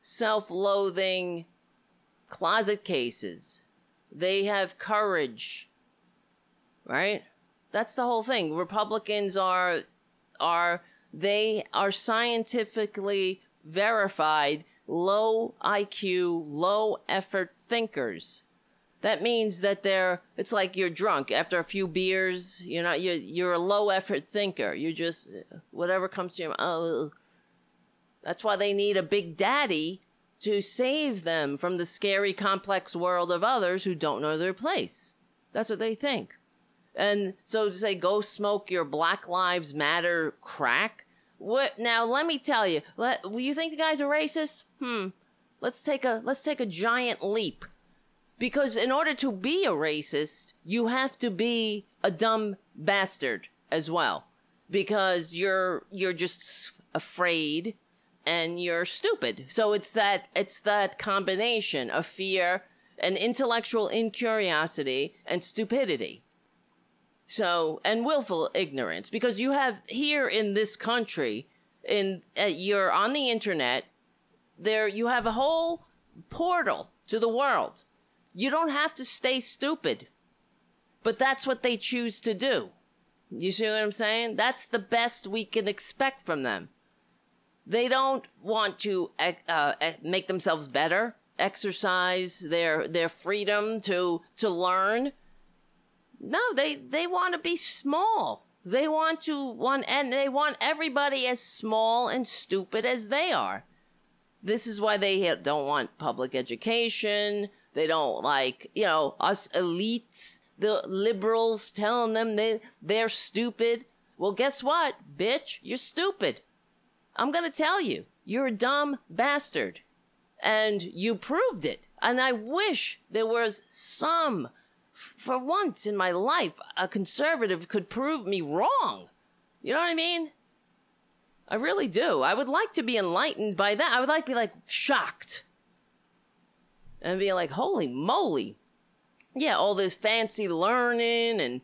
S2: self-loathing closet cases. They have courage. Right? That's the whole thing. Republicans are are they are scientifically verified low IQ, low effort thinkers. That means that they're it's like you're drunk after a few beers, you know, you're you're a low effort thinker. You just whatever comes to your oh. That's why they need a big daddy to save them from the scary, complex world of others who don't know their place. That's what they think. And so to say, go smoke your Black Lives Matter crack. What now? Let me tell you. Let you think the guy's a racist? Hmm. Let's take a let's take a giant leap. Because in order to be a racist, you have to be a dumb bastard as well. Because you're you're just afraid and you're stupid. So it's that it's that combination of fear and intellectual incuriosity and stupidity. So and willful ignorance because you have here in this country in uh, you're on the internet there you have a whole portal to the world. You don't have to stay stupid. But that's what they choose to do. You see what I'm saying? That's the best we can expect from them. They don't want to uh, uh, make themselves better, exercise their their freedom to to learn. No, they they want to be small. They want to want and they want everybody as small and stupid as they are. This is why they don't want public education. They don't like, you know, us elites, the liberals telling them they, they're stupid. Well, guess what, bitch? You're stupid. I'm going to tell you, you're a dumb bastard. And you proved it. And I wish there was some, for once in my life, a conservative could prove me wrong. You know what I mean? I really do. I would like to be enlightened by that. I would like to be like shocked. And be like, holy moly. Yeah, all this fancy learning and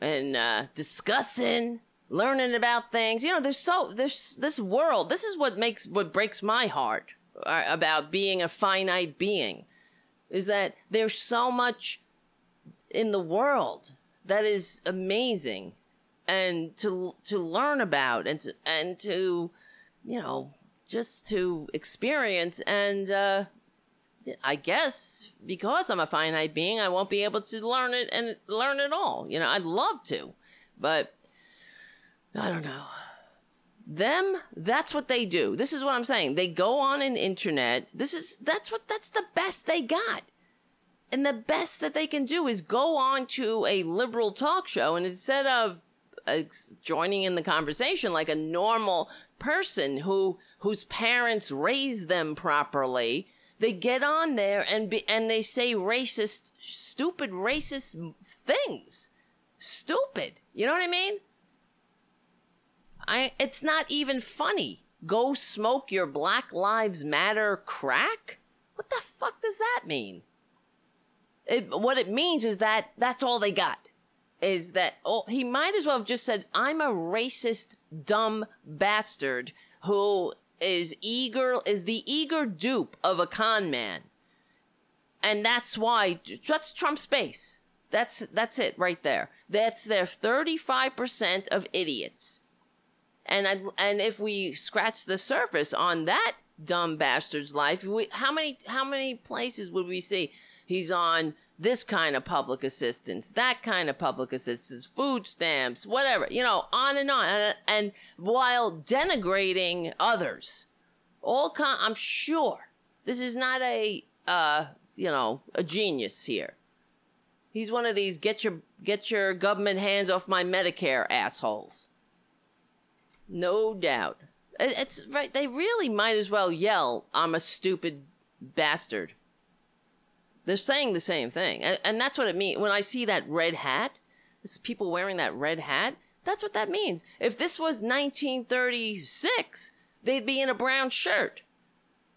S2: and uh, discussing learning about things. You know, there's so there's this world. This is what makes what breaks my heart uh, about being a finite being, is that there's so much in the world that is amazing, and to to learn about and to and to you know just to experience and uh, I guess because I'm a finite being, I won't be able to learn it and learn it all. You know, I'd love to, but I don't know. Them, that's what they do. This is what I'm saying. They go on an internet. This is that's what that's the best they got. And the best that they can do is go on to a liberal talk show and instead of uh, joining in the conversation like a normal person who whose parents raised them properly, they get on there and be, and they say racist stupid racist things. Stupid. You know what I mean? I it's not even funny. Go smoke your Black Lives Matter crack? What the fuck does that mean? It, what it means is that that's all they got. Is that oh he might as well have just said I'm a racist dumb bastard who is eager is the eager dupe of a con man. And that's why that's Trump's base. That's that's it right there. That's their 35% of idiots. And I, and if we scratch the surface on that dumb bastard's life, we, how many how many places would we see he's on this kind of public assistance, that kind of public assistance, food stamps, whatever, you know, on and on, and, and while denigrating others, all con- I'm sure this is not a uh, you know a genius here. He's one of these get your get your government hands off my Medicare assholes. No doubt. It's right. They really might as well yell, I'm a stupid bastard. They're saying the same thing. And, and that's what it means. When I see that red hat, this people wearing that red hat, that's what that means. If this was 1936, they'd be in a brown shirt.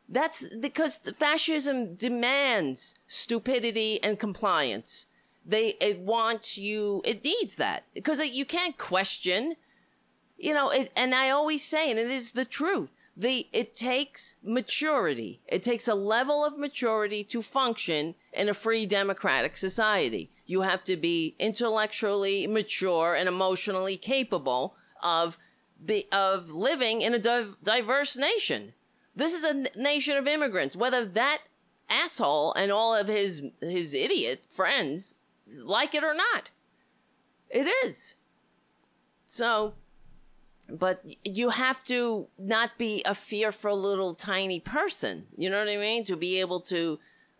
S2: That's because fascism demands stupidity and compliance. They it wants you. It needs that because uh, you can't question you know, it, and I always say, and it is the truth, the it takes maturity. It takes a level of maturity to function in a free democratic society. You have to be intellectually mature and emotionally capable of be, of living in a div- diverse nation. This is a n- nation of immigrants. Whether that asshole and all of his his idiot friends like it or not, it is. So but you have to not be a fearful little tiny person. You know what I mean? To be able to,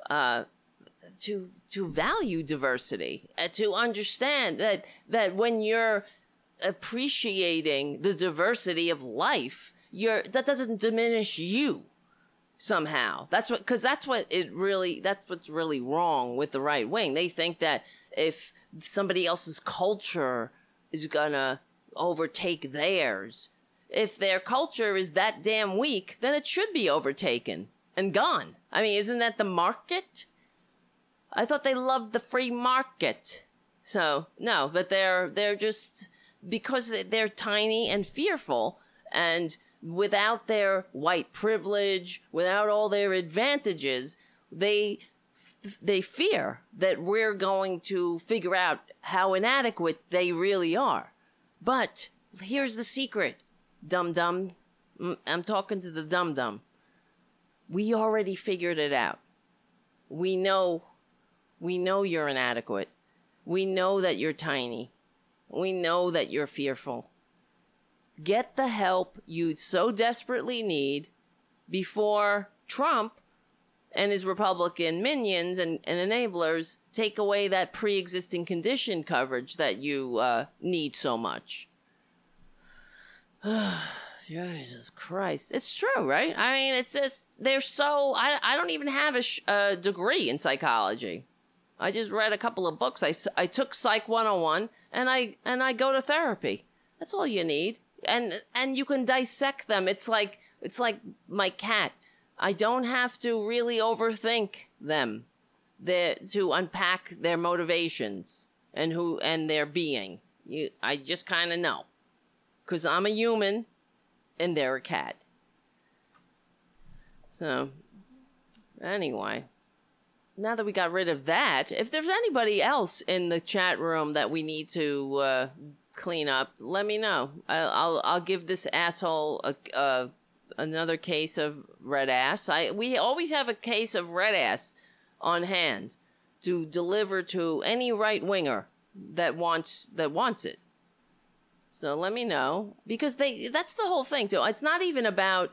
S2: uh, to to value diversity, uh, to understand that that when you're appreciating the diversity of life, you're that doesn't diminish you somehow. That's what because that's what it really that's what's really wrong with the right wing. They think that if somebody else's culture is gonna overtake theirs, if their culture is that damn weak, then it should be overtaken and gone. I mean, isn't that the market? I thought they loved the free market. So no, but they're they're just because they're tiny and fearful and without their white privilege, without all their advantages, they they fear that we're going to figure out how inadequate they really are. But here's the secret, dum dum. I'm talking to the dum dum. We already figured it out. We know we know you're inadequate. We know that you're tiny. We know that you're fearful. Get the help you so desperately need before Trump and his Republican minions and, and enablers take away that pre existing condition coverage that you uh, need so much. Jesus Christ. It's true, right? I mean, it's just, they're so. I, I don't even have a, sh- a degree in psychology. I just read a couple of books. I, I took Psych 101 and I and I go to therapy. That's all you need. And and you can dissect them. It's like it's like my cat. I don't have to really overthink them the, to unpack their motivations and who and their being. You, I just kind of know because I'm a human and they're a cat. So, anyway now that we got rid of that, if there's anybody else in the chat room that we need to uh, clean up, let me know. I'll I'll, I'll give this asshole a, a, another case of red ass. I we always have a case of red ass on hand to deliver to any right winger that wants that wants it. So let me know because they that's the whole thing too. It's not even about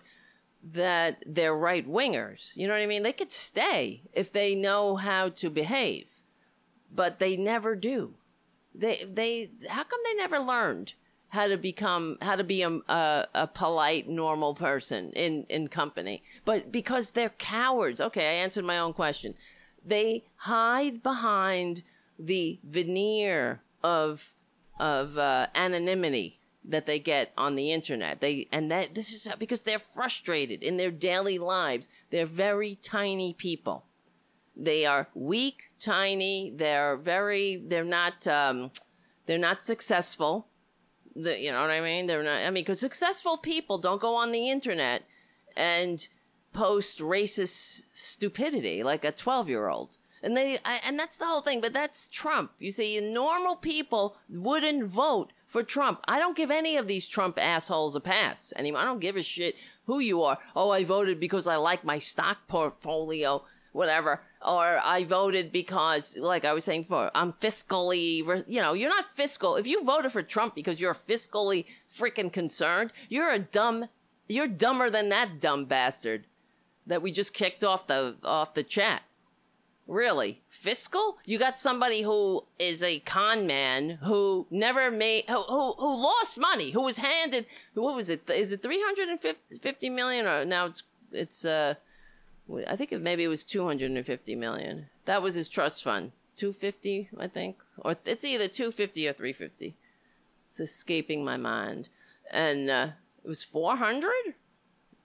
S2: that they're right wingers. You know what I mean? They could stay if they know how to behave, but they never do. They they how come they never learned how to become how to be a, a, a polite normal person in in company? But because they're cowards. Okay, I answered my own question. They hide behind the veneer of of uh, anonymity that they get on the internet. They and that this is because they're frustrated in their daily lives. They're very tiny people. They are weak, tiny. They're very. They're not. Um, they're not successful. The, you know what I mean? They're not. I mean, because successful people don't go on the internet and post racist stupidity like a twelve-year-old and they I, and that's the whole thing but that's trump you see normal people wouldn't vote for Trump. I don't give any of these Trump assholes a pass anymore. I don't give a shit who you are. Oh, I voted because I like my stock portfolio, whatever. Or I voted because, like I was saying for I'm fiscally, you know, you're not fiscal. If you voted for Trump because you're fiscally freaking concerned, you're a dumb, you're dumber than that dumb bastard that we just kicked off the off the chat. Really? Fiscal? You got somebody who is a con man who never made, who, who, who lost money, who was handed, what was it? Is it 350 million or now it's, it's, uh, I think it, maybe it was 250 million. That was his trust fund. 250, I think. Or it's either 250 or 350. It's escaping my mind. And, uh, it was 400?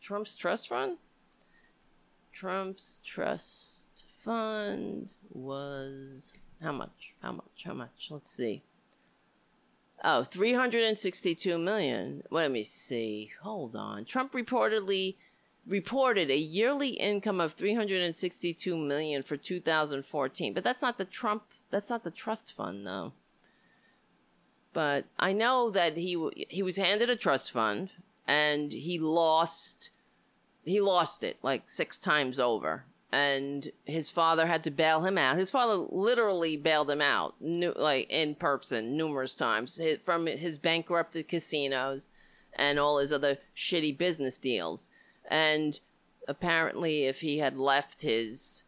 S2: Trump's trust fund? Trump's trust fund was how much? How much? How much? Let's see. Oh, 362 million. Let me see. Hold on. Trump reportedly reported a yearly income of 362 million for 2014. But that's not the Trump that's not the trust fund though. But I know that he he was handed a trust fund and he lost he lost it like 6 times over and his father had to bail him out. His father literally bailed him out, like in person, numerous times from his bankrupted casinos, and all his other shitty business deals. And apparently, if he had left his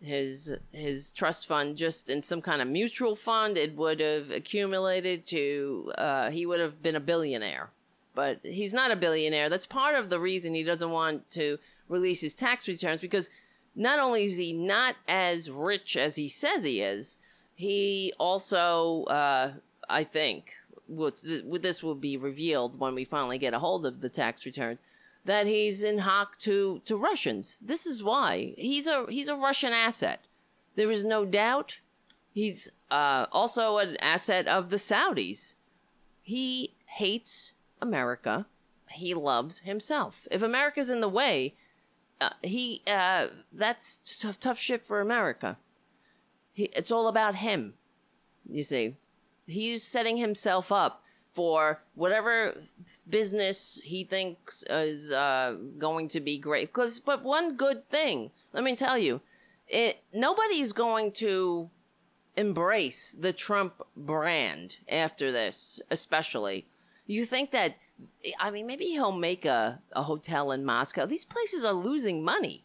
S2: his his trust fund just in some kind of mutual fund, it would have accumulated to uh, he would have been a billionaire. But he's not a billionaire. That's part of the reason he doesn't want to release his tax returns because not only is he not as rich as he says he is, he also, uh, I think, this will be revealed when we finally get a hold of the tax returns, that he's in hock to to Russians. This is why he's a he's a Russian asset. There is no doubt. He's uh, also an asset of the Saudis. He hates America. He loves himself. If America's in the way, uh, he uh, that's tough, tough shit for America. He, it's all about him. You see, he's setting himself up for whatever business he thinks is uh, going to be great. Because, but one good thing, let me tell you, it nobody's going to embrace the Trump brand after this, especially. You think that I mean, maybe he'll make a, a hotel in Moscow. These places are losing money.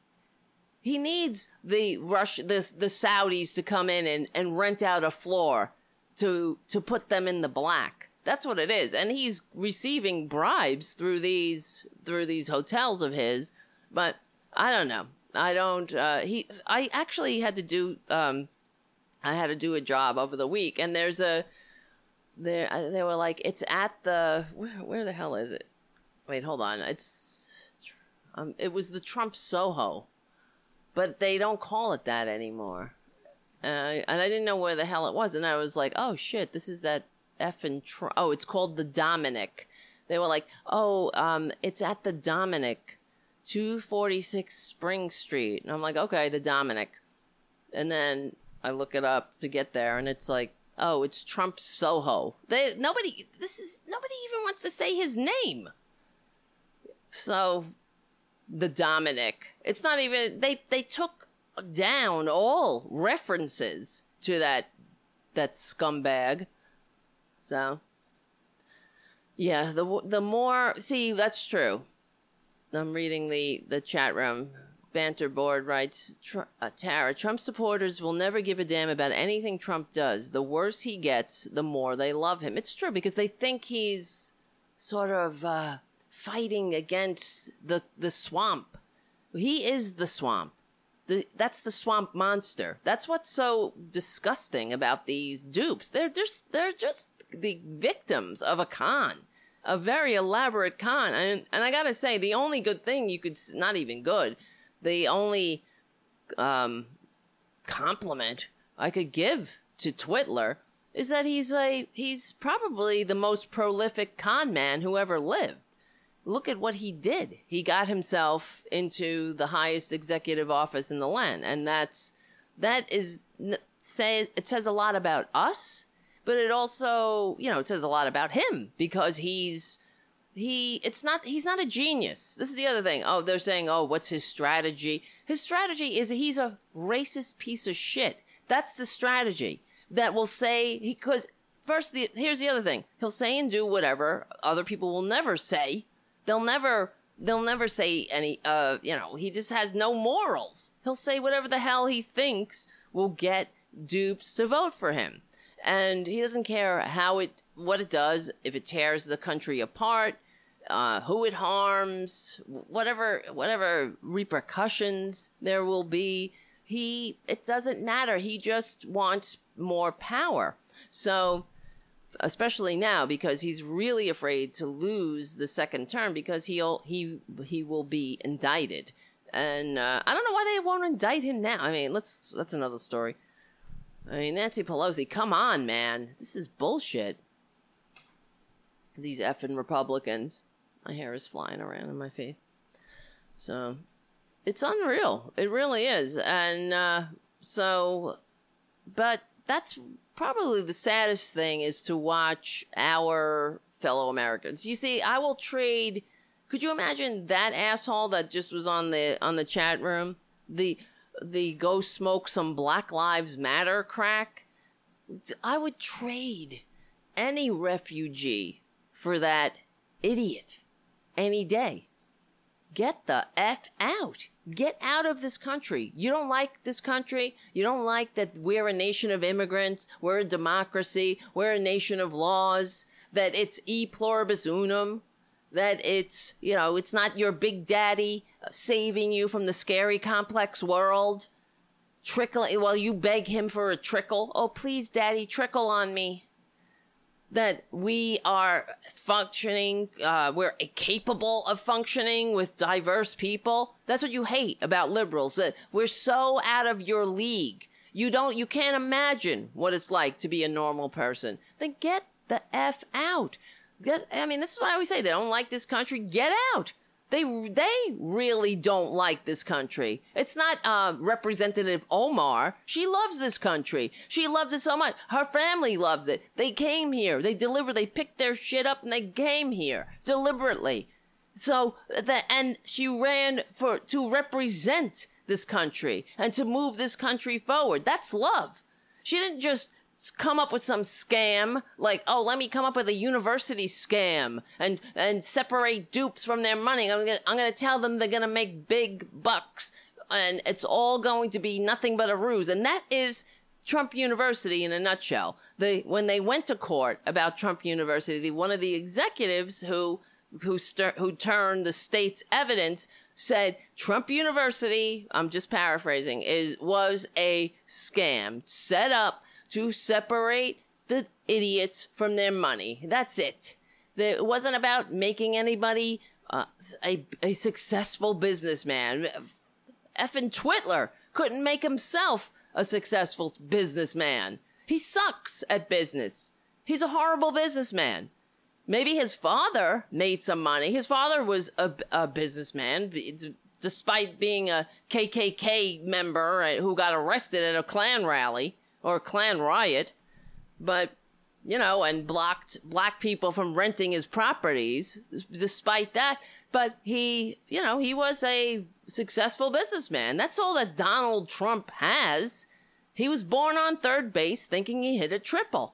S2: He needs the Rush the the Saudis to come in and, and rent out a floor to to put them in the black. That's what it is. And he's receiving bribes through these through these hotels of his. But I don't know. I don't uh he I actually had to do um I had to do a job over the week and there's a they they were like it's at the where, where the hell is it? Wait, hold on. It's um it was the Trump Soho, but they don't call it that anymore. Uh, and I didn't know where the hell it was, and I was like, oh shit, this is that F and Trump. Oh, it's called the Dominick. They were like, oh, um, it's at the Dominick, two forty six Spring Street, and I'm like, okay, the Dominick, and then I look it up to get there, and it's like Oh, it's Trump Soho. They nobody this is nobody even wants to say his name. So the Dominick. It's not even they they took down all references to that that scumbag. So yeah, the the more see that's true. I'm reading the the chat room banter board writes uh, Tara, Trump supporters will never give a damn about anything Trump does. The worse he gets, the more they love him. It's true because they think he's sort of uh, fighting against the the swamp. He is the swamp. The, that's the swamp monster. That's what's so disgusting about these dupes. They're just they're just the victims of a con, a very elaborate con. And and I gotta say, the only good thing you could not even good the only um, compliment I could give to Twitler is that he's a he's probably the most prolific con man who ever lived. Look at what he did. He got himself into the highest executive office in the land, and that's that is say it says a lot about us, but it also you know it says a lot about him because he's he it's not he's not a genius. This is the other thing. Oh they're saying oh what's his strategy? His strategy is he's a racist piece of shit. That's the strategy that will say because first the, here's the other thing. He'll say and do whatever other people will never say they'll never they'll never say any uh you know he just has no morals he'll say whatever the hell he thinks will get dupes to vote for him and he doesn't care how it what it does if it tears the country apart uh, who it harms, whatever whatever repercussions there will be. He it doesn't matter. He just wants more power. So especially now because he's really afraid to lose the second term because he'll he he will be indicted. And uh, I don't know why they won't indict him now. I mean, let's that's another story. I mean, Nancy Pelosi, come on, man. This is bullshit. These effing Republicans. My hair is flying around in my face. So it's unreal. It really is. And uh, so, but that's probably the saddest thing is to watch our fellow Americans. You see, I will trade. Could you imagine that asshole that just was on the on the chat room? The the go smoke some Black Lives Matter crack. I would trade any refugee for that idiot any day. Get the F out. Get out of this country. You don't like this country. You don't like that we're a nation of immigrants. We're a democracy. We're a nation of laws. That it's e pluribus unum. That it's, you know, it's not your big daddy uh, saving you from the scary complex world. Trickle, while you beg him for a trickle. Oh, please, daddy, trickle on me that we are functioning, uh, we're capable of functioning with diverse people. That's what you hate about liberals, that we're so out of your league. You don't, you can't imagine what it's like to be a normal person. Then get the F out. I mean, this is what I always say. They don't like this country. Get out. They they really don't like this country. It's not uh, Representative Omar. She loves this country. She loves it so much. Her family loves it. They came here. They delivered. They picked their shit up and they came here deliberately. So that and she ran for to represent this country and to move this country forward. That's love. She didn't just come up with some scam. Like oh let me come up with a university scam and and separate dupes from their money. I'm gonna, I'm gonna tell them they're gonna make big bucks. And it's all going to be nothing but a ruse. And that is Trump University in a nutshell. The when they went to court about Trump University, one of the executives who who stir, who turned the state's evidence said Trump University, I'm just paraphrasing, is was a scam set up to separate the idiots from their money. That's it. It wasn't about making anybody uh, a, a successful businessman. Effing Twitler couldn't make himself a successful businessman. He sucks at business. He's a horrible businessman. Maybe his father made some money. His father was a, a businessman, despite being a KKK member who got arrested at a Klan rally or Klan riot, but you know, and blocked black people from renting his properties despite that. But he, you know, he was a successful businessman. That's all that Donald Trump has. He was born on third base thinking he hit a triple.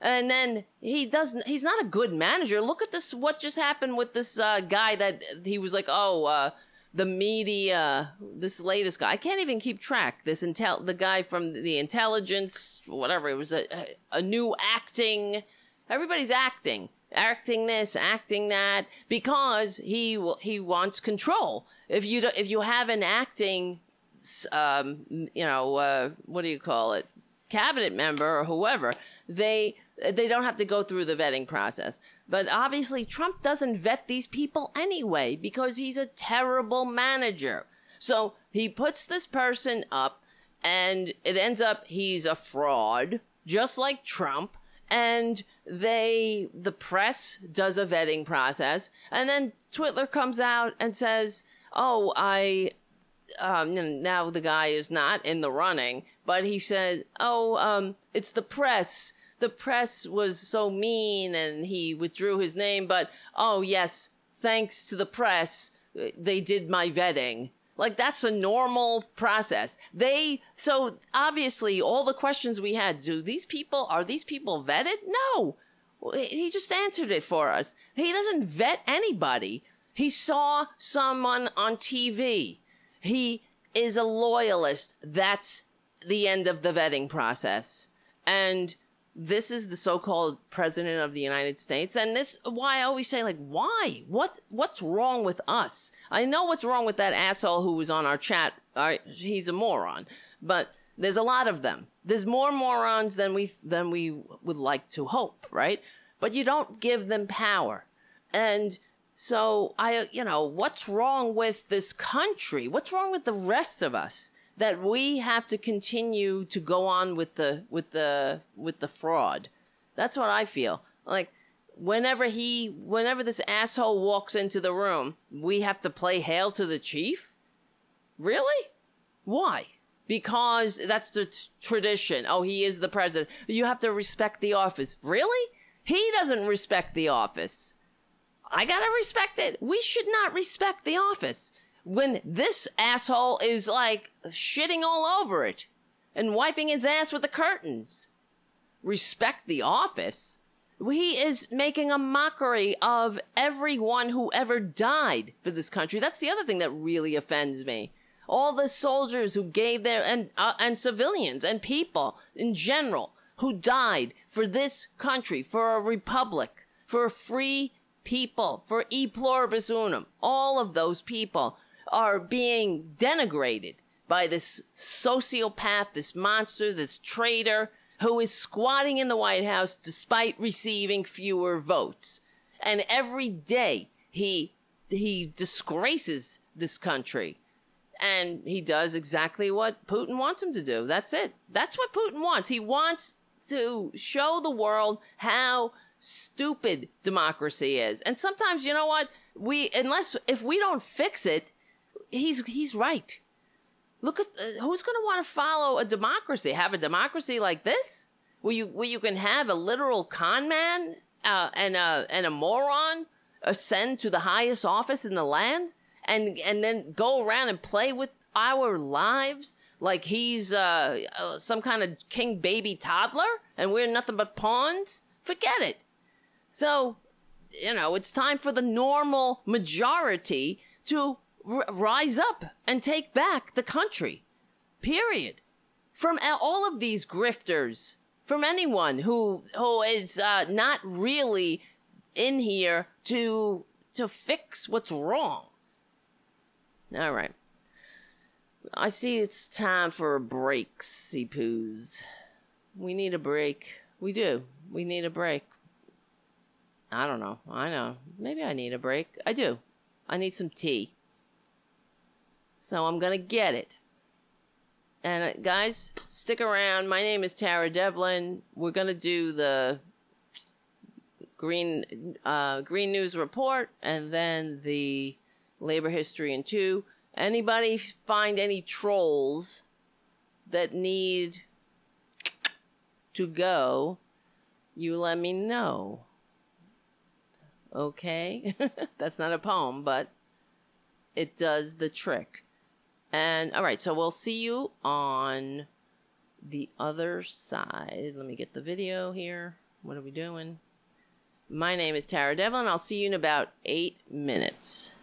S2: And then he doesn't, he's not a good manager. Look at this, what just happened with this uh, guy that he was like, oh, uh, the media, this latest guy, I can't even keep track. This intel, the guy from the intelligence, whatever. It was a a new acting. Everybody's acting, acting this, acting that, because he he wants control. If you if you have an acting, um, you know, uh, what do you call it, cabinet member or whoever, they they don't have to go through the vetting process. But obviously, Trump doesn't vet these people anyway because he's a terrible manager. So he puts this person up, and it ends up he's a fraud, just like Trump. And they, the press does a vetting process, and then Twitler comes out and says, "Oh, I." Um, now the guy is not in the running, but he said, "Oh, um, it's the press." The press was so mean and he withdrew his name, but oh, yes, thanks to the press, they did my vetting. Like that's a normal process. They so obviously all the questions we had, do these people are these people vetted? No. He just answered it for us. He doesn't vet anybody. He saw someone on TV. He is a loyalist. That's the end of the vetting process. And this is the so-called president of the United States and this why I always say like why? What what's wrong with us? I know what's wrong with that asshole who was on our chat. He's a moron but there's a lot of them. There's more morons than we than we would like to hope right? But you don't give them power. And so I you know what's wrong with this country? What's wrong with the rest of us that we have to continue to go on with the with the with the fraud. That's what I feel. Like whenever he whenever this asshole walks into the room, we have to play hail to the chief? Really? Why? Because that's the t- tradition. Oh, he is the president. You have to respect the office. Really? He doesn't respect the office. I gotta respect it. We should not respect the office when this asshole is like shitting all over it and wiping his ass with the curtains. Respect the office. he is making a mockery of everyone who ever died for this country. That's the other thing that really offends me. All the soldiers who gave their and uh, and civilians and people in general who died for this country, for a republic, for a free people, for e pluribus unum. All of those people are being denigrated by this sociopath, this monster, this traitor who is squatting in the White House despite receiving fewer votes. And every day he he disgraces this country. And he does exactly what Putin wants him to do. That's it. That's what Putin wants. He wants to show the world how stupid democracy is. And sometimes, you know what? We unless if we don't fix it, he's he's right. Look at uh, who's going to want to follow a democracy. Have a democracy like this, where you where you can have a literal con man uh, and a and a moron ascend to the highest office in the land, and and then go around and play with our lives like he's uh, uh, some kind of king baby toddler, and we're nothing but pawns. Forget it. So, you know, it's time for the normal majority to r- rise up and take back the country. Period. From all of these grifters, from anyone who who is uh, not really in here to to fix what's wrong. All right. I see it's time for a break, Seapoos. We need a break. We do. We need a break. I don't know. I know. Maybe I need a break. I do. I need some tea. So I'm going to get it. And uh, guys, stick around. My name is Tara Devlin. We're going to do the Green uh, Green News Report and then the Labor History in 2. Anybody find any trolls that need to go, you let me know. Okay? That's not a poem, but it does the trick. And all right, so we'll see you on the other side. Let me get the video here. What are we doing? My name is Tara Devlin. I'll see you in about eight minutes.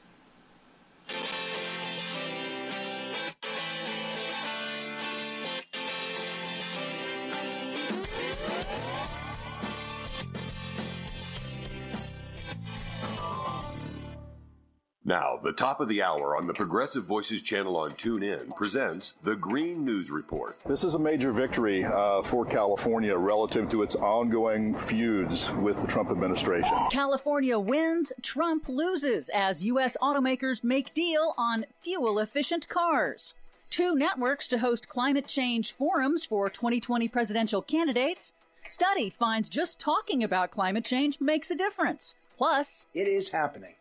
S3: Now, the top of the hour on the Progressive Voices channel on TuneIn presents the Green News Report.
S4: This is a major victory uh, for California relative to its ongoing feuds with the Trump administration.
S5: California wins, Trump loses as U.S. automakers make deal on fuel efficient cars. Two networks to host climate change forums for 2020 presidential candidates. Study finds just talking about climate change makes a difference. Plus,
S6: it is happening.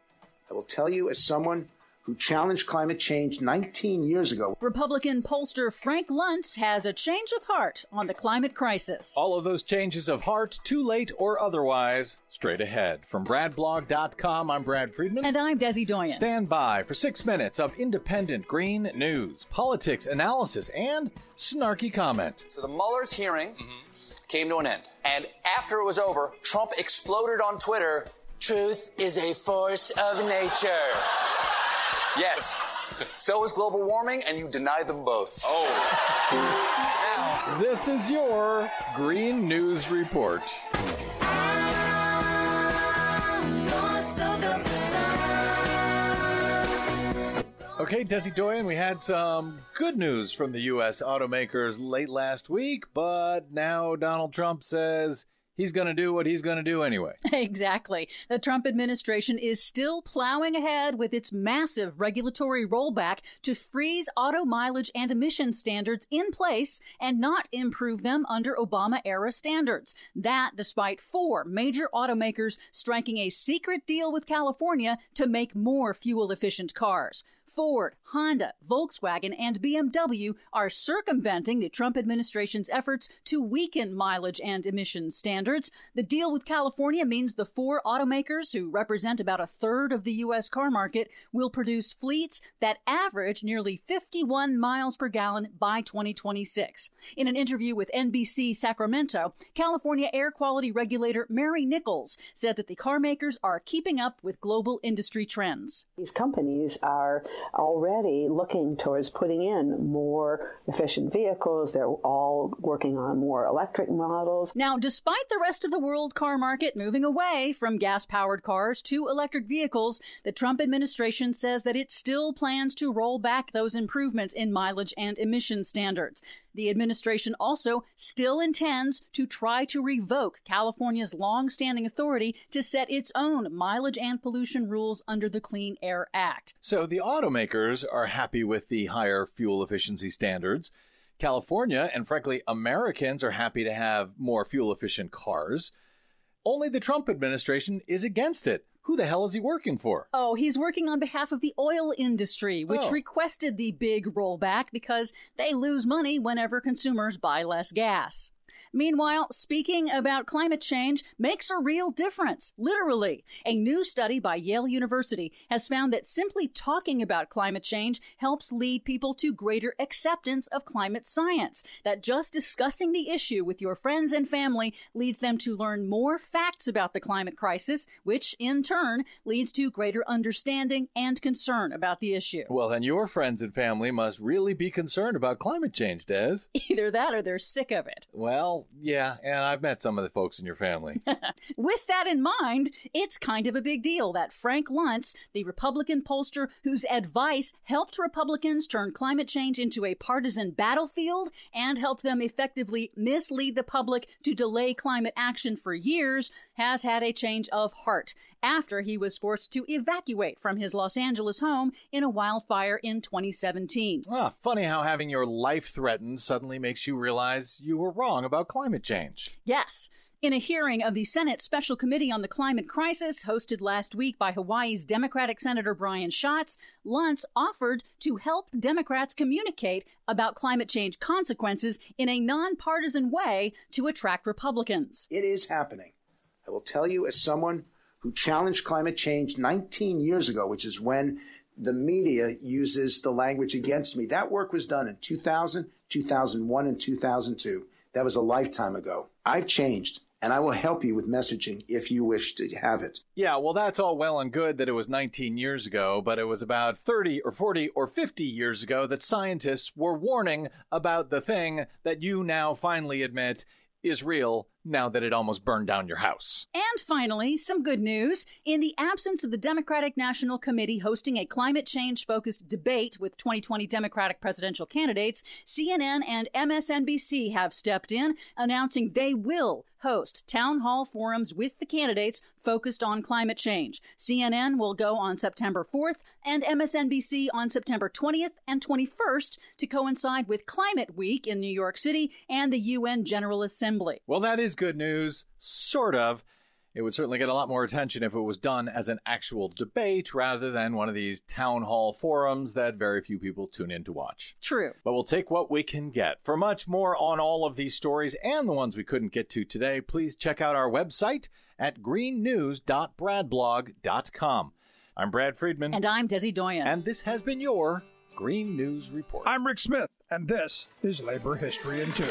S6: I will tell you, as someone who challenged climate change 19 years ago.
S5: Republican pollster Frank Luntz has a change of heart on the climate crisis.
S7: All of those changes of heart, too late or otherwise, straight ahead. From BradBlog.com, I'm Brad Friedman.
S5: And I'm Desi Doyen.
S7: Stand by for six minutes of independent green news, politics, analysis, and snarky comment.
S8: So the Mueller's hearing mm-hmm. came to an end. And after it was over, Trump exploded on Twitter Truth is a force of nature. Yes. So is global warming, and you deny them both.
S7: Oh. this is your Green News Report. Okay, Desi Doyen, we had some good news from the U.S. automakers late last week, but now Donald Trump says he's going to do what he's going to do anyway.
S5: Exactly. The Trump administration is still plowing ahead with its massive regulatory rollback to freeze auto mileage and emission standards in place and not improve them under Obama era standards. That despite four major automakers striking a secret deal with California to make more fuel efficient cars. Ford, Honda, Volkswagen, and BMW are circumventing the Trump administration's efforts to weaken mileage and emissions standards. The deal with California means the four automakers, who represent about a third of the U.S. car market, will produce fleets that average nearly 51 miles per gallon by 2026. In an interview with NBC Sacramento, California air quality regulator Mary Nichols said that the car makers are keeping up with global industry trends.
S9: These companies are already looking towards putting in more efficient vehicles. They're all working on more electric models.
S5: Now, despite the rest of the world car market moving away from gas powered cars to electric vehicles, the Trump administration says that it still plans to roll back those improvements in mileage and emission standards. The administration also still intends to try to revoke California's long-standing authority to set its own mileage and pollution rules under the Clean Air Act.
S7: So the automakers are happy with the higher fuel efficiency standards. California and frankly Americans are happy to have more fuel efficient cars. Only the Trump administration is against it. Who the hell is he working for?
S5: Oh, he's working on behalf of the oil industry, which
S7: Oh.
S5: requested the big rollback because they lose money whenever consumers buy less gas. Meanwhile, speaking about climate change makes a real difference, literally. A new study by Yale University has found that simply talking about climate change helps lead people to greater acceptance of climate science. That just discussing the issue with your friends and family leads them to learn more facts about the climate crisis, which in turn leads to greater understanding and concern about the issue.
S7: Well, then your friends and family must really be concerned about climate change, Des.
S5: Either that or they're sick of it.
S7: Well, yeah, and I've met some of the folks in your family.
S5: With that in mind, it's kind of a big deal that Frank Luntz, the Republican pollster whose advice helped Republicans turn climate change into a partisan battlefield and helped them effectively mislead the public to delay climate action for years, has had a change of heart after he was forced to evacuate from his Los Angeles home in a wildfire in 2017.
S7: ah, funny how having your life threatened suddenly makes you realize you were wrong about climate change.
S5: Yes. In a hearing of the Senate Special Committee on the Climate Crisis, hosted last week by Hawaii's Democratic Senator Brian Schatz, Luntz offered to help Democrats communicate about climate change consequences in a nonpartisan way to attract Republicans.
S6: It is happening. I will tell you, as someone who challenged climate change 19 years ago, which is when the media uses the language against me, that work was done in 2000, 2001, and 2002. That was a lifetime ago. I've changed, and I will help you with messaging if you wish to have it.
S7: Yeah, well, that's all well and good that it was 19 years ago, but it was about 30 or 40 or 50 years ago that scientists were warning about the thing that you now finally admit is real now that it almost burned down your house.
S5: And finally, some good news. In the absence of the Democratic National Committee hosting a climate change focused debate with 2020 Democratic presidential candidates, CNN and MSNBC have stepped in, announcing they will host town hall forums with the candidates focused on climate change. CNN will go on September 4th and MSNBC on September 20th and 21st to coincide with Climate Week in New York City and the UN General Assembly.
S7: Well, that is good news, sort of. It would certainly get a lot more attention if it was done as an actual debate rather than one of these town hall forums that very few people tune in to watch.
S5: True.
S7: But we'll take what we can get. For much more on all of these stories and the ones we couldn't get to today, please check out our website at greennews.bradblog.com. I'm Brad Friedman.
S5: And I'm Desi Doyen.
S7: And this has been your Green News Report.
S10: I'm Rick Smith, and this is Labor History in Two.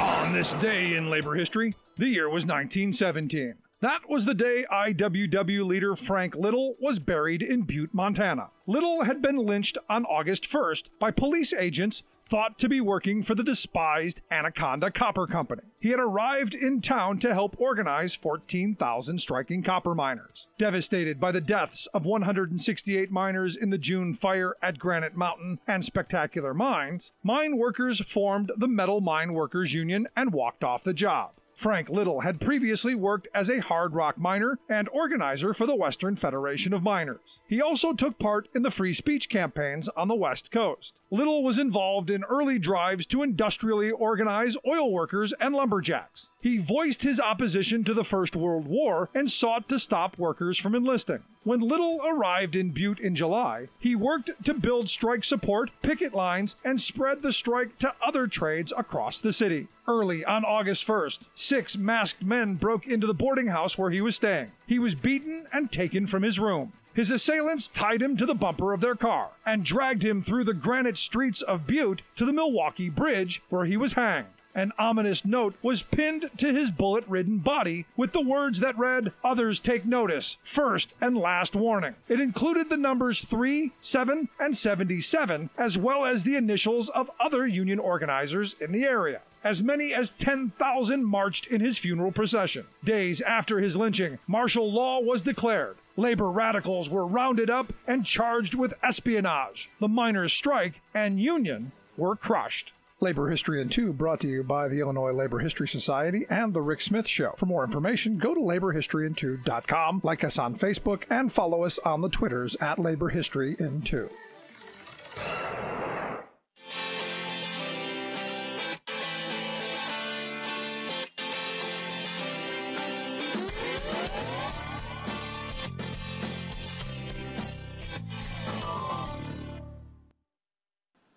S10: On this day in labor history, the year was 1917. That was the day IWW leader Frank Little was buried in Butte, Montana. Little had been lynched on August 1st by police agents thought to be working for the despised Anaconda Copper Company. He had arrived in town to help organize 14,000 striking copper miners. Devastated by the deaths of 168 miners in the June fire at Granite Mountain and Speculator Mines, mine workers formed the Metal Mine Workers Union and walked off the job. Frank Little had previously worked as a hard rock miner and organizer for the Western Federation of Miners. He also took part in the free speech campaigns on the West Coast. Little was involved in early drives to industrially organize oil workers and lumberjacks. He voiced his opposition to the First World War and sought to stop workers from enlisting. When Little arrived in Butte in July, he worked to build strike support, picket lines, and spread the strike to other trades across the city. Early on August 1st, six masked men broke into the boarding house where he was staying. He was beaten and taken from his room. His assailants tied him to the bumper of their car and dragged him through the granite streets of Butte to the Milwaukee Bridge, where he was hanged. An ominous note was pinned to his bullet ridden body with the words that read, Others take notice, first and last warning. It included the numbers 3, 7, and 77, as well as the initials of other Union organizers in the area. As many as 10,000 marched in his funeral procession. Days after his lynching, martial law was declared. Labor radicals were rounded up and charged with espionage. The miners' strike and union were crushed. Labor History in 2 brought to you by the Illinois Labor History Society and The Rick Smith Show. For more information, go to laborhistoryin2.com, like us on Facebook, and follow us on the Twitters at Labor History in 2.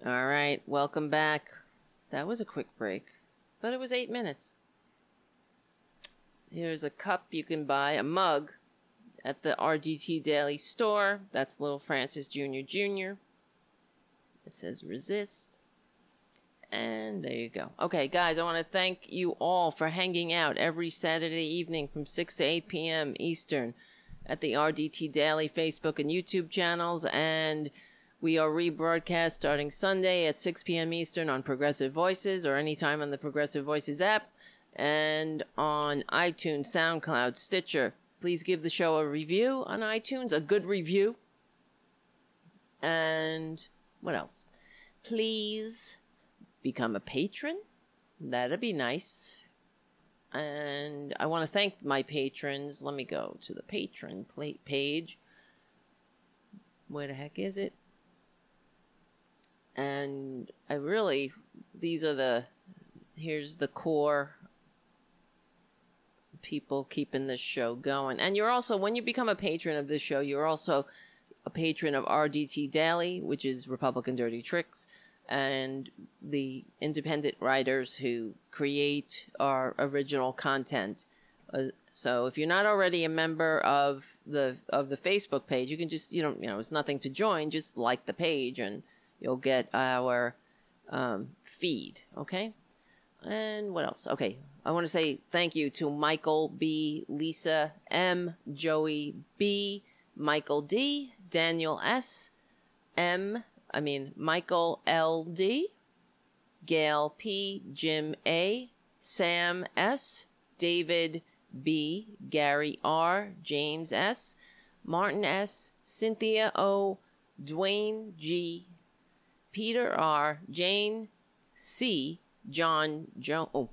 S2: All right, welcome back. That was a quick break, but it was eight minutes. Here's a cup you can buy, a mug, at the RDT Daily store. That's Little Francis Jr. Jr. It says resist. And there you go. Okay, guys, I want to thank you all for hanging out every Saturday evening from 6 to 8 p.m. Eastern at the RDT Daily Facebook and YouTube channels. And we are rebroadcast starting Sunday at 6 p.m. Eastern on Progressive Voices or anytime on the Progressive Voices app and on iTunes, SoundCloud, Stitcher. Please give the show a review on iTunes, a good review. And what else? Please become a patron. That'd be nice. And I want to thank my patrons. Let me go to the patron page. Where the heck is it? And I really these are the here's the core people keeping this show going. And you're also when you become a patron of this show, you're also a patron of RDT Daily, which is Republican Dirty Tricks, and the independent writers who create our original content. Uh, so if you're not already a member of the of the Facebook page, you can just you don't you know it's nothing to join, just like the page and you'll get our um, feed. Okay. And what else? Okay. I want to say thank you to Michael B, Lisa M, Joey B, Michael D, Daniel S, M, I mean Michael L D, Gail P, Jim A, Sam S, David B, Gary R, James S, Martin S, Cynthia O, Dwayne G, Peter R, Jane C, John Jo, oh,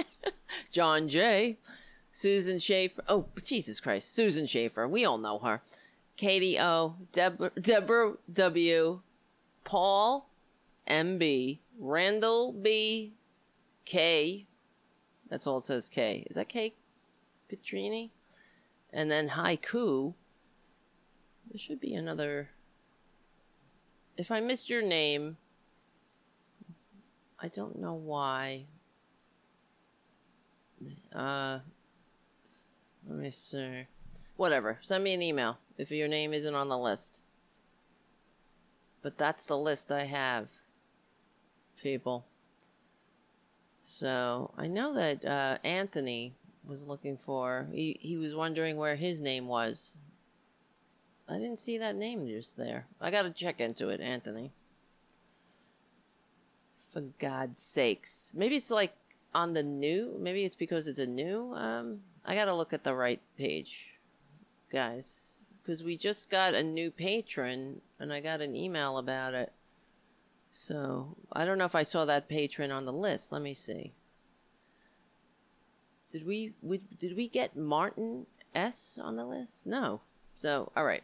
S2: John J, Susan Schaefer. Oh, Jesus Christ, Susan Schaefer. We all know her. Katie O, Deborah, Deborah W, Paul M B, Randall B, K. That's all it says. K. Is that K? Petrini, and then Haiku. There should be another if I missed your name, I don't know why. Uh, let me see. Whatever. Send me an email if your name isn't on the list. But that's the list I have, people. So I know that uh, Anthony was looking for. He he was wondering where his name was. I didn't see that name just there. I gotta check into it, Anthony. For God's sakes. Maybe it's like on the new. Maybe it's because it's a new. Um, I gotta look at the right page, guys. Because we just got a new patron and I got an email about it. So I don't know if I saw that patron on the list. Let me see. Did we, we did we get Martin S on the list? No. So all right.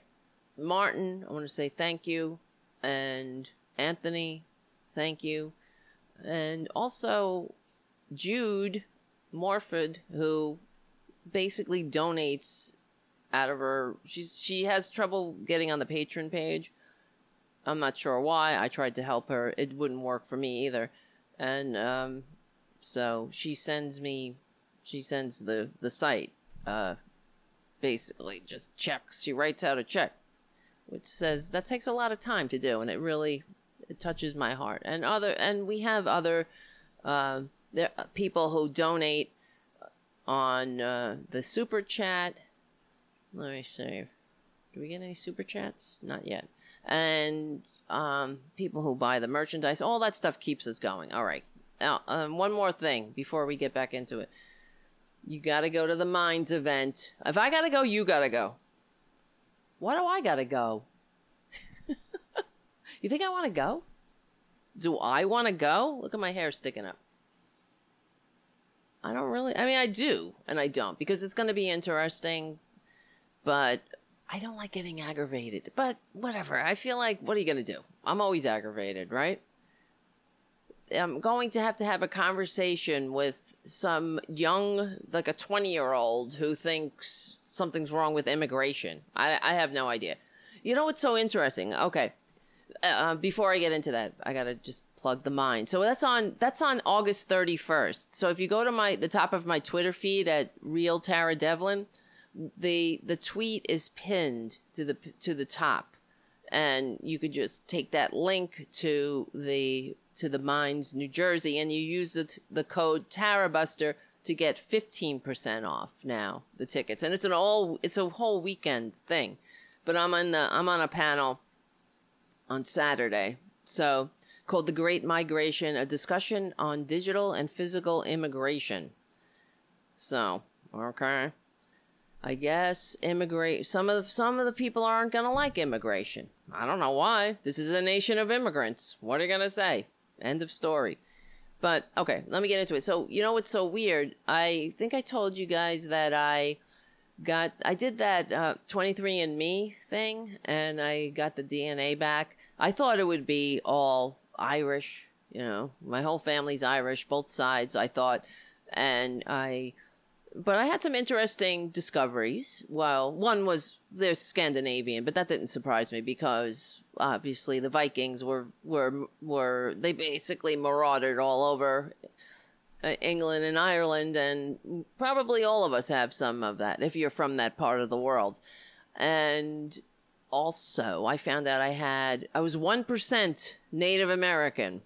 S2: Martin, I want to say thank you. And Anthony, thank you. And also Jude Morford, who basically donates out of her. She's she has trouble getting on the patron page. I'm not sure why. I tried to help her. It wouldn't work for me either, and um, so she sends me. She sends the the site. Uh, basically, just checks. She writes out a check, which says that takes a lot of time to do, and it really it touches my heart. And other and we have other uh, there people who donate on uh, the super chat. Let me see. Do we get any super chats? Not yet. And um, people who buy the merchandise, all that stuff keeps us going. All right. Now, um, one more thing before we get back into it. You got to go to the Minds event. If I got to go, you got to go. Why do I got to go? you think I want to go? Do I want to go? Look at my hair sticking up. I don't really. I mean, I do and I don't because it's going to be interesting, but I don't like getting aggravated. But whatever. I feel like, what are you going to do? I'm always aggravated, right? I'm going to have to have a conversation with some young, like a 20 year old who thinks something's wrong with immigration. I, I have no idea. You know what's so interesting? Okay. Uh, before I get into that, I gotta just plug the mind. So that's on that's on August 31st. So if you go to my the top of my Twitter feed at Real Tara Devlin, the the tweet is pinned to the to the top, and you could just take that link to the to the Minds New Jersey, and you use the the code Tarabuster to get 15% off now the tickets. And it's an all it's a whole weekend thing. But i'm on the i'm on a panel on saturday. So called the great migration a discussion on digital and physical immigration. So okay. I guess immigrate some of the, some of the people aren't gonna like immigration. I don't know why. This is a nation of immigrants. What are you gonna say? End of story but okay, let me get into it. So, you know what's so weird? I think I told you guys that I got I did that uh 23andMe thing and I got the DNA back. I thought it would be all Irish, you know. My whole family's Irish, both sides, I thought. And I but I had some interesting discoveries. Well, one was they're Scandinavian, but that didn't surprise me because obviously the Vikings were were were they basically marauded all over uh, England and Ireland, and probably all of us have some of that if you're from that part of the world. And also, I found out I had I was one percent Native American,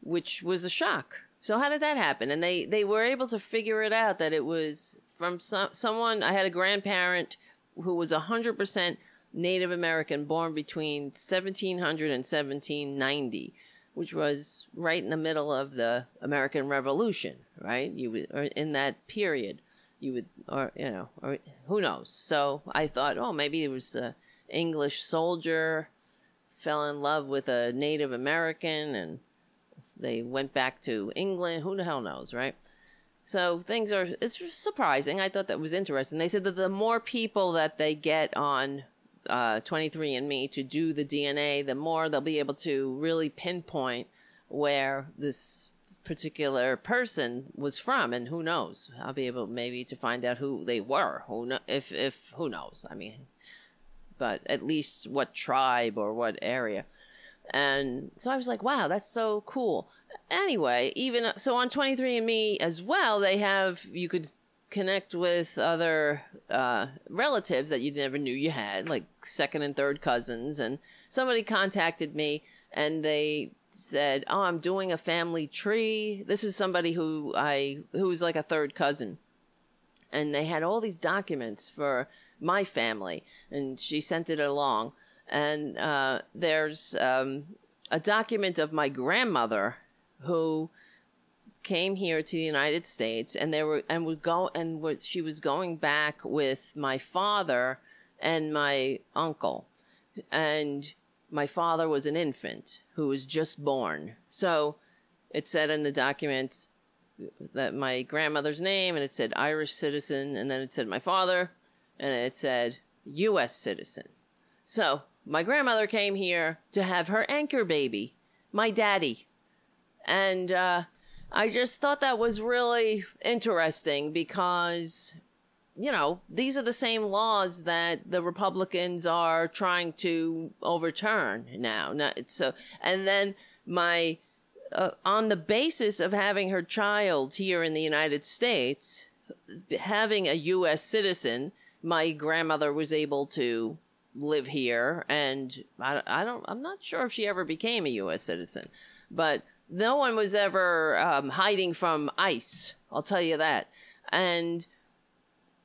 S2: which was a shock so how did that happen? And they they were able to figure it out that it was from some someone. I had a grandparent who was hundred percent Native American, born between 1700 and 1790, which was right in the middle of the American Revolution. Right, you would or in that period, you would or you know or who knows. So I thought, oh, maybe it was a English soldier fell in love with a Native American and they went back to England. Who the hell knows, right? So things are, it's surprising. I thought that was interesting. They said that the more people that they get on uh, 23andMe to do the DNA, the more they'll be able to really pinpoint where this particular person was from and who knows i'll be able maybe to find out who they were who if if who knows i mean but at least what tribe or what area and so I was like, wow, that's so cool. Anyway, even so on 23andMe as well, they have, you could connect with other uh, relatives that you never knew you had, like second and third cousins. And somebody contacted me and they said, "Oh, I'm doing a family tree." This is somebody who I who was like a third cousin, and they had all these documents for my family, and she sent it along and uh, there's um, a document of my grandmother who came here to the United States, and they were and would go and would, she was going back with my father and my uncle, and my father was an infant who was just born. So it said in the document that my grandmother's name, and it said Irish citizen, and then it said my father, and it said U.S. citizen. So my grandmother came here to have her anchor baby, my daddy. And uh, I just thought that was really interesting because, you know, these are the same laws that the Republicans are trying to overturn now. So, and then my, uh, on the basis of having her child here in the United States, having a U.S. citizen, my grandmother was able to live here, and I, I don't, I'm not sure if she ever became a U.S. citizen, but no one was ever um, hiding from ICE. I'll tell you that. And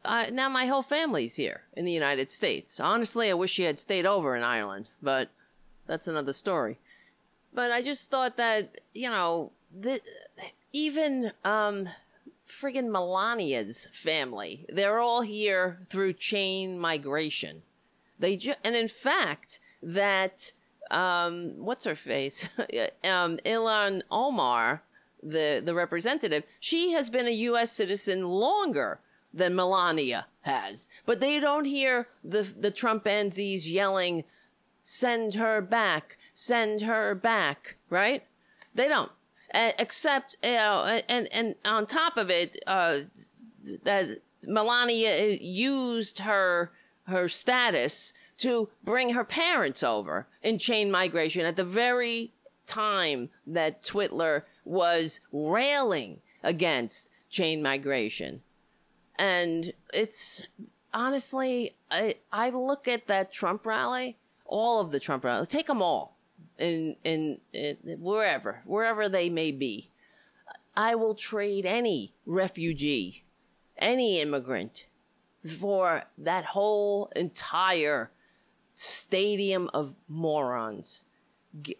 S2: uh, now my whole family's here in the United States. Honestly, I wish she had stayed over in Ireland, but that's another story. But I just thought that you know, the, even um, friggin' Melania's family, they're all here through chain migration. They ju- and in fact that um, what's her face, um, Ilhan Omar, the the representative, she has been a U.S. citizen longer than Melania has, but they don't hear the the Trumpanzees yelling, "Send her back! Send her back!" Right? They don't. Uh, except, you know, and and on top of it, uh, that Melania used her her status to bring her parents over in chain migration at the very time that Twitler was railing against chain migration. And it's honestly, I, I look at that Trump rally, all of the Trump rallies, take them all, in, in, in wherever, wherever they may be. I will trade any refugee, any immigrant for that whole entire stadium of morons.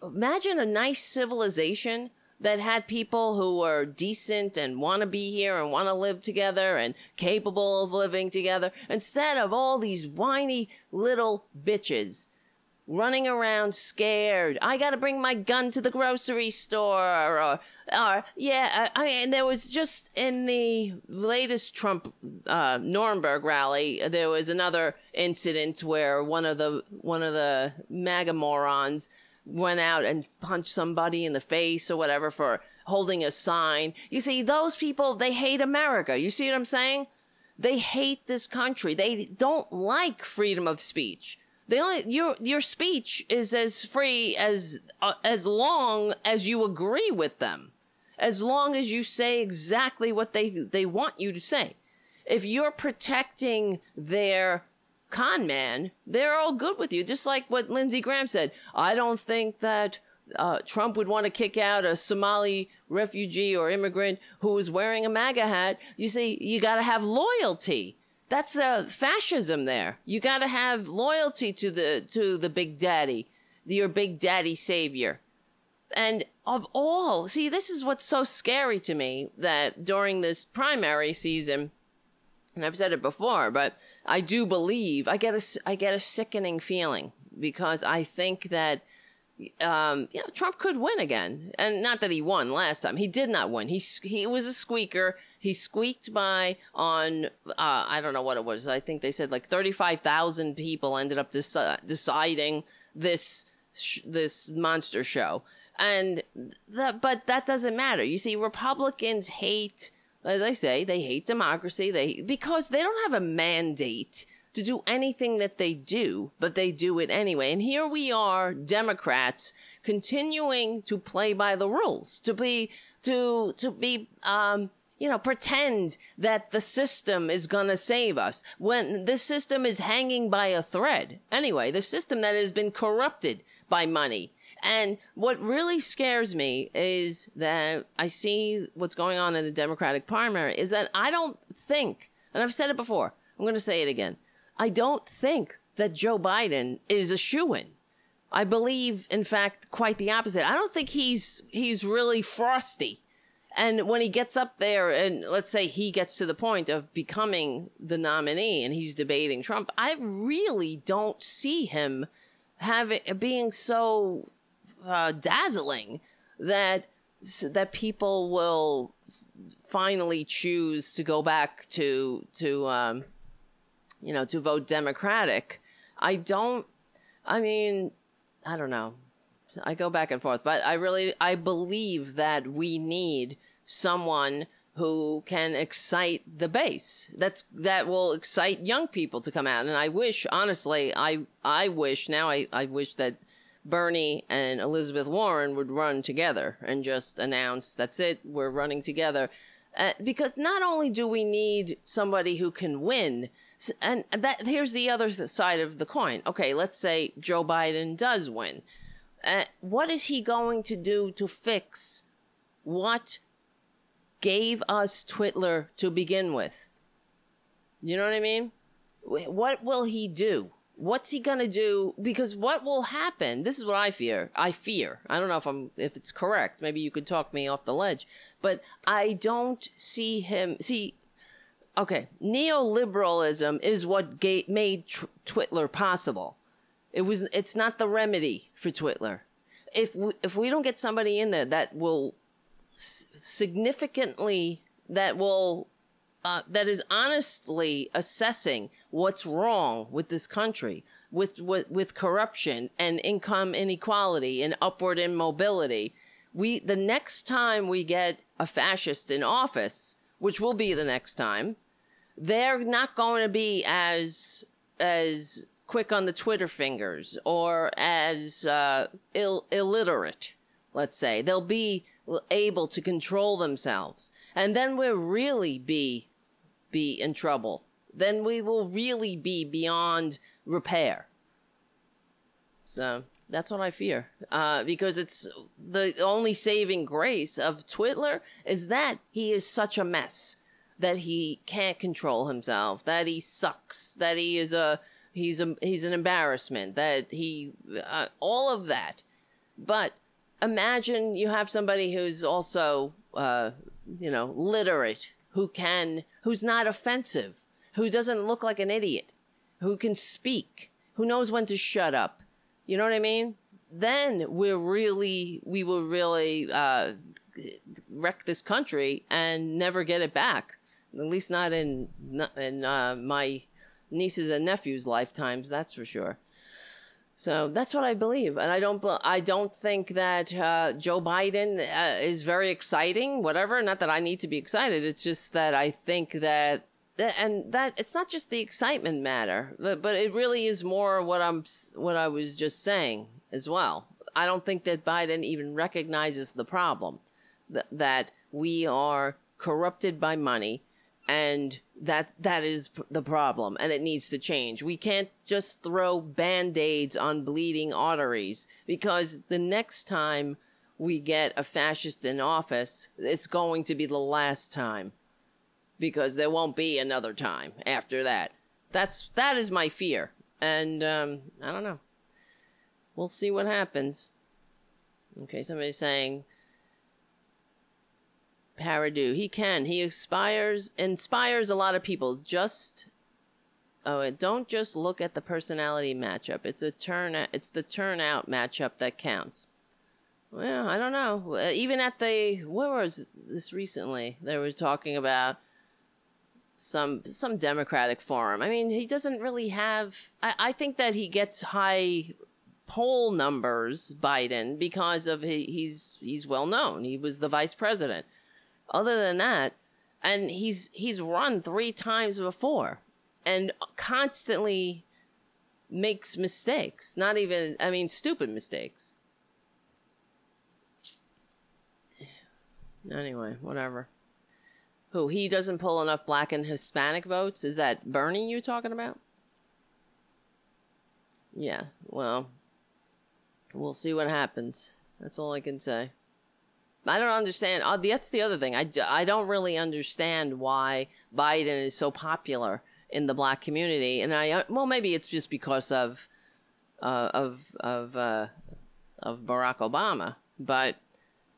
S2: Imagine a nice civilization that had people who were decent and want to be here and want to live together and capable of living together instead of all these whiny little bitches running around scared. I got to bring my gun to the grocery store or or yeah, I, I mean there was just in the latest Trump uh, Nuremberg rally there was another incident where one of the one of the MAGA morons went out and punched somebody in the face or whatever for holding a sign. You see, those people they hate America. You see what I'm saying? They hate this country. They don't like freedom of speech. The only your your speech is as free as uh, as long as you agree with them, as long as you say exactly what they they want you to say. If you're protecting their con man, they're all good with you. Just like what Lindsey Graham said. I don't think that uh, Trump would want to kick out a Somali refugee or immigrant who is wearing a MAGA hat. You see, you got to have loyalty that's uh, fascism there. You got to have loyalty to the to the big daddy, your big daddy savior. And of all, see, this is what's so scary to me that during this primary season, and I've said it before, but I do believe I get a I get a sickening feeling because I think that um, you know, Trump could win again, and not that he won last time. He did not win. He he was a squeaker. He squeaked by on, uh, I don't know what it was. I think they said like 35,000 people ended up deci- deciding this, sh- this monster show. And that, but that doesn't matter. You see, Republicans hate, as I say, they hate democracy. They, because they don't have a mandate to do anything that they do, but they do it anyway. And here we are, Democrats, continuing to play by the rules, to be, to, to be, um, you know, pretend that the system is going to save us when this system is hanging by a thread. Anyway, the system that has been corrupted by money. And what really scares me is that I see what's going on in the Democratic primary is that I don't think, and I've said it before, I'm going to say it again. I don't think that Joe Biden is a shoe in. I believe, in fact, quite the opposite. I don't think he's he's really frosty. And when he gets up there and let's say he gets to the point of becoming the nominee and he's debating Trump, I really don't see him having being so uh, dazzling that that people will finally choose to go back to to um, you know to vote Democratic. I don't. I mean, I don't know. I go back and forth, but I really I believe that we need someone who can excite the base. That's that will excite young people to come out. And I wish, honestly, I I wish now I, I wish that Bernie and Elizabeth Warren would run together and just announce that's it, we're running together. Uh, because not only do we need somebody who can win, and that here's the other side of the coin. Okay, let's say Joe Biden does win. Uh, what is he going to do to fix what gave us Twitler to begin with? You know what I mean? What will he do? What's he gonna do? Because what will happen? This is what I fear. I fear. I don't know if I'm if it's correct. Maybe you could talk me off the ledge. But I don't see him. See, okay, neoliberalism is what ga- made tr- Twitler possible. It was. It's not the remedy for Twitler. If we, if we don't get somebody in there that will significantly that will uh, that is honestly assessing what's wrong with this country, with, with with corruption and income inequality and upward immobility. We the next time we get a fascist in office, which will be the next time, they're not going to be as as quick on the Twitter fingers or as uh, Ill- illiterate. Let's say they'll be able to control themselves, and then we'll really be be in trouble. Then we will really be beyond repair. So that's what I fear. Uh, because it's the only saving grace of Twitler is that he is such a mess that he can't control himself, that he sucks, that he is a he's a he's an embarrassment, that he uh, all of that. But imagine you have somebody who's also uh, you know literate, who can who's not offensive, who doesn't look like an idiot, who can speak, who knows when to shut up. You know what I mean? Then we're really, we will really uh, wreck this country and never get it back. At least not in in uh, my nieces and nephews' lifetimes. That's for sure. So that's what I believe, and I don't. I don't think that uh, Joe Biden uh, is very exciting. Whatever. Not that I need to be excited. It's just that I think that, and that it's not just the excitement matter, but, but it really is more what I'm what I was just saying as well. I don't think that Biden even recognizes the problem that that we are corrupted by money and that that is the problem and it needs to change. We can't just throw band-aids on bleeding arteries because the next time we get a fascist in office it's going to be the last time because there won't be another time after that. That's that is my fear and um, i don't know. We'll see what happens. Okay somebody's saying Paradu. He can. He inspires inspires a lot of people. Just oh, don't just look at the personality matchup. It's a turn. It's the turnout matchup that counts. Well, I don't know. Uh, even at the where was this recently? They were talking about some some Democratic forum. I mean, he doesn't really have. I, I think that he gets high poll numbers, Biden, because of he, he's he's well known. He was the vice president other than that, and he's he's run three times before, and constantly makes mistakes. Not even, I mean, stupid mistakes. Anyway, whatever. Who he doesn't pull enough black and Hispanic votes? Is that Bernie you talking about? Yeah, well, we'll see what happens. That's all I can say. I don't understand. Uh, that's the other thing. I, I don't really understand why Biden is so popular in the black community. And I, uh, well, maybe it's just because of, uh, of, of, uh, of Barack Obama. But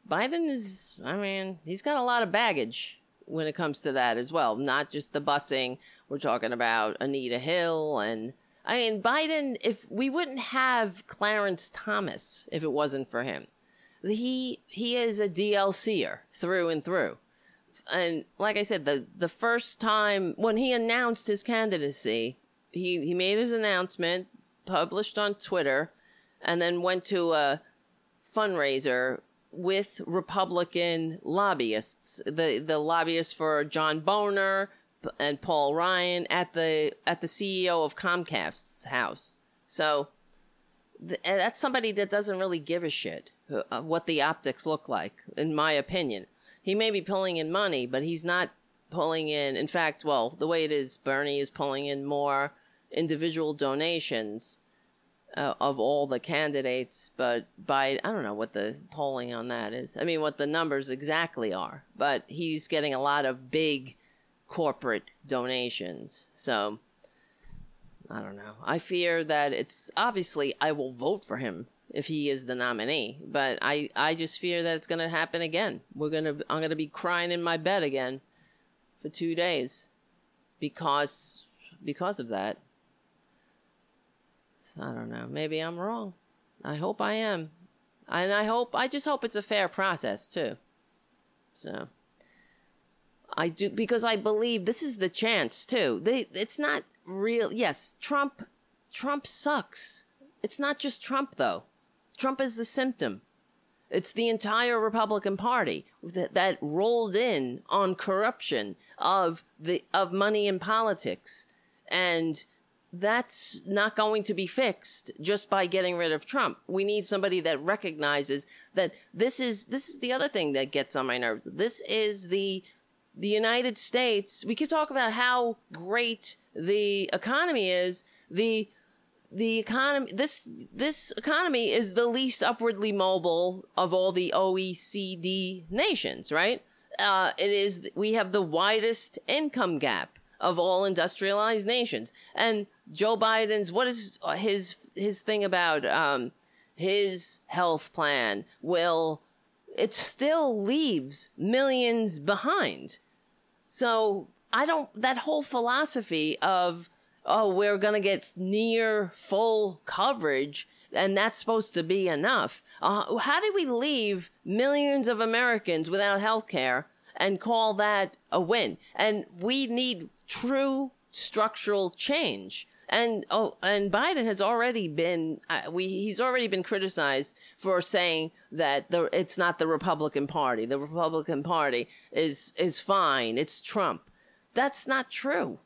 S2: Biden is, I mean, he's got a lot of baggage when it comes to that as well. Not just the busing. We're talking about Anita Hill and, I mean, Biden, if we wouldn't have Clarence Thomas if it wasn't for him he he is a DLCer through and through. And like I said, the the first time when he announced his candidacy, he he made his announcement, published on Twitter, and then went to a fundraiser with Republican lobbyists, the the lobbyists for John Boehner and Paul Ryan at the at the CEO of Comcast's house. So th- that's somebody that doesn't really give a shit uh, what the optics look like, in my opinion. He may be pulling in money, but he's not pulling in. In fact, well, the way it is, Bernie is pulling in more individual donations uh, of all the candidates, but by I don't know what the polling on that is. I mean, what the numbers exactly are, but he's getting a lot of big corporate donations. So I don't know. I fear that it's obviously I will vote for him if he is the nominee, but I I just fear that it's going to happen again. We're going to I'm going to be crying in my bed again for 2 days because because of that. I don't know. Maybe I'm wrong. I hope I am. And I hope I just hope it's a fair process too. So I do because I believe this is the chance too. They it's not real. Yes, Trump Trump sucks. It's not just Trump though. Trump is the symptom. It's the entire Republican Party that, that rolled in on corruption of the of money in politics. And that's not going to be fixed just by getting rid of Trump. We need somebody that recognizes that this is this is the other thing that gets on my nerves. This is the the United States. We keep talking about how great the economy is. The the economy this this economy is the least upwardly mobile of all the OECD nations, right? Uh, it is we have the widest income gap of all industrialized nations, and Joe Biden's what is his his thing about um, his health plan will it still leaves millions behind. So I don't that whole philosophy of oh, we're going to get near full coverage and that's supposed to be enough. Uh, how do we leave millions of Americans without health care and call that a win? And we need true structural change. And oh, and Biden has already been uh, we he's already been criticized for saying that the it's not the Republican Party. The Republican Party is is fine. It's Trump. That's not true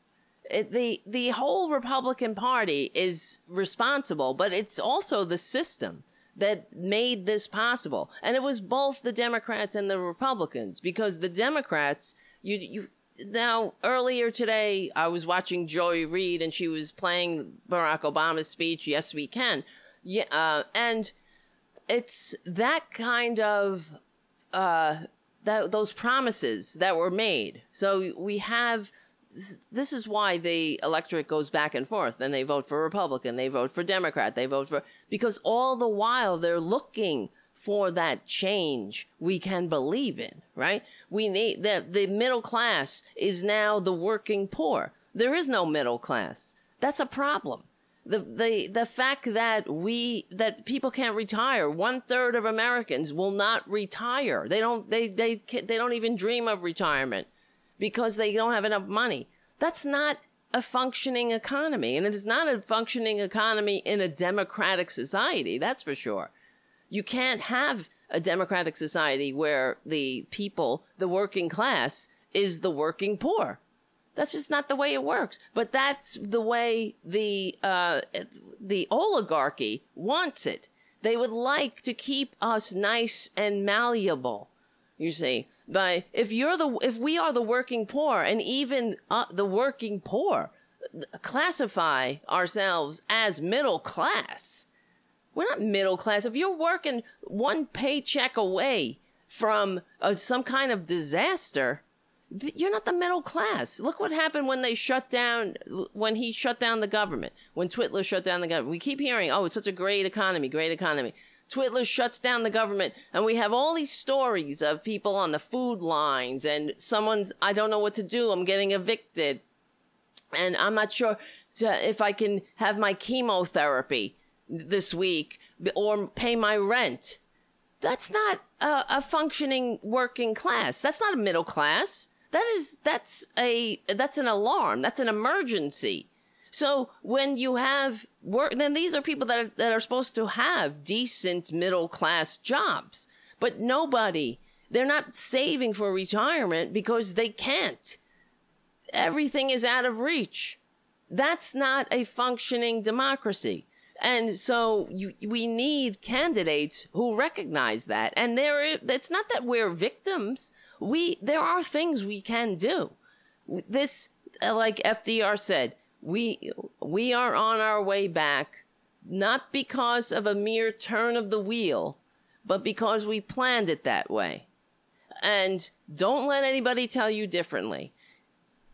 S2: the the whole Republican Party is responsible, but it's also the system that made this possible. And it was both the Democrats and the Republicans because the Democrats you you now earlier today I was watching Joy Reid and she was playing Barack Obama's speech yes we can. Yeah uh, and it's that kind of uh that those promises that were made. So we have this is why the electorate goes back and forth and they vote for Republican, they vote for Democrat, they vote for because all the while they're looking for that change we can believe in, right? We need the the middle class is now the working poor. There is no middle class. That's a problem. The, the the fact that we that people can't retire one third of Americans will not retire they don't they they they don't even dream of retirement because they don't have enough money. That's not a functioning economy. And it is not a functioning economy in a democratic society, that's for sure. You can't have a democratic society where the people, the working class, is the working poor. That's just not the way it works. But that's the way the uh, the oligarchy wants it. They would like to keep us nice and malleable. You see, by if you're the if we are the working poor and even uh, the working poor classify ourselves as middle class. We're not middle class. If you're working one paycheck away from uh, some kind of disaster you're not the middle class. Look what happened when they shut down when he shut down the government when twitler shut down the government we keep hearing oh it's such a great economy great economy Twitler shuts down the government, and we have all these stories of people on the food lines, and someone's, I don't know what to do, I'm getting evicted, and I'm not sure if I can have my chemotherapy this week or pay my rent. That's not a, a functioning working class. That's not a middle class. That is, that's a, that's an alarm. That's an emergency. So when you have work, then these are people that are, that are supposed to have decent middle class jobs. But nobody, they're not saving for retirement because they can't. Everything is out of reach. That's not a functioning democracy. And so you, we need candidates who recognize that. And there, it's not that we're victims. We, there are things we can do. This, like FDR said, we, we are on our way back, not because of a mere turn of the wheel, but because we planned it that way. And don't let anybody tell you differently.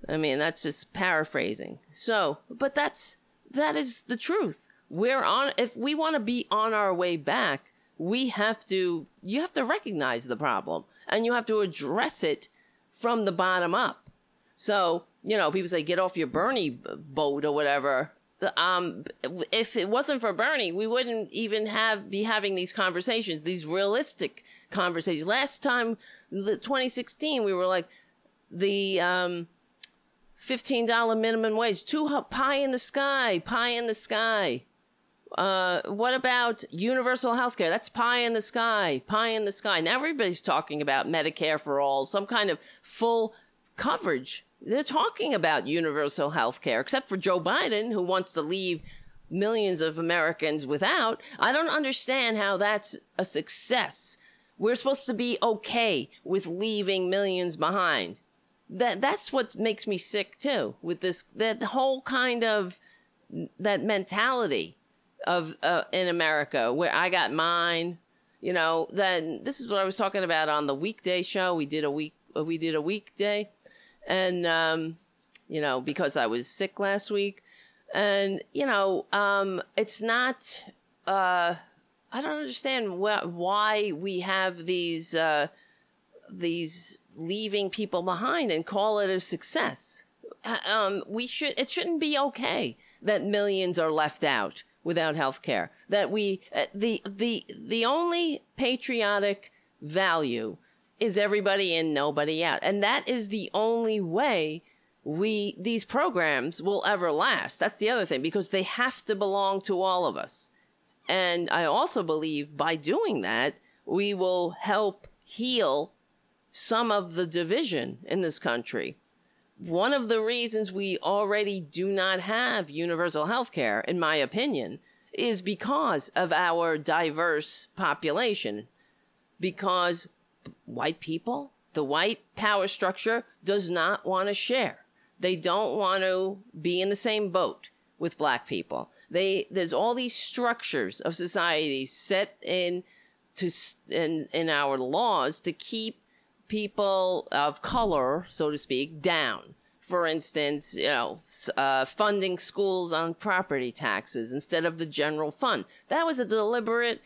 S2: I mean, that's just paraphrasing. So, but that's, that is the truth we're on if we want to be on our way back we have to you have to recognize the problem and you have to address it from the bottom up so you know people say get off your bernie boat or whatever um if it wasn't for bernie we wouldn't even have be having these conversations these realistic conversations last time the 2016 we were like the um $15 minimum wage too pie in the sky pie in the sky uh, what about universal health care? That's pie in the sky, pie in the sky. Now everybody's talking about Medicare for all, some kind of full coverage. They're talking about universal health care, except for Joe Biden, who wants to leave millions of Americans without. I don't understand how that's a success. We're supposed to be okay with leaving millions behind. That that's what makes me sick too. With this, that whole kind of that mentality of uh, in America where I got mine. You know, then this is what I was talking about on the weekday show. We did a week. We did a weekday, and um, you know, because I was sick last week, and you know, um, it's not. Uh, I don't understand wh- why we have these uh, these leaving people behind and call it a success. Uh, um, we should. It shouldn't be okay that millions are left out without health care. That we, uh, the, the, the only patriotic value is everybody in, nobody out. And that is the only way we, these programs will ever last. That's the other thing, because they have to belong to all of us. And I also believe by doing that, we will help heal some of the division in this country one of the reasons we already do not have universal health care, in my opinion, is because of our diverse population. Because white people, the white power structure, does not want to share. They don't want to be in the same boat with black people. They there's all these structures of society set in to in in our laws to keep people of color, so to speak, down. For instance, you know, uh, funding schools on property taxes instead of the general fund. That was a deliberate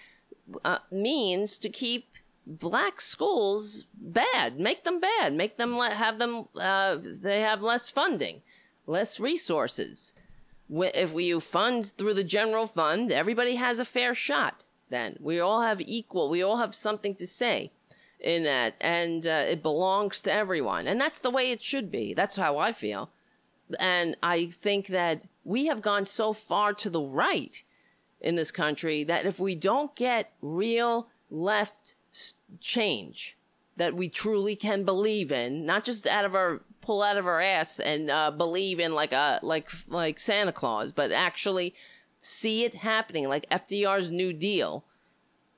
S2: uh, means to keep black schools bad, make them bad, make them let, have them, uh, they have less funding, less resources. If we fund through the general fund, everybody has a fair shot. Then we all have equal, we all have something to say in that, and uh, it belongs to everyone. And that's the way it should be. That's how I feel. And I think that we have gone so far to the right in this country that if we don't get real left change that we truly can believe in, not just out of our pull out of our ass and uh, believe in like a like like Santa Claus, but actually see it happening, like FDR's New Deal,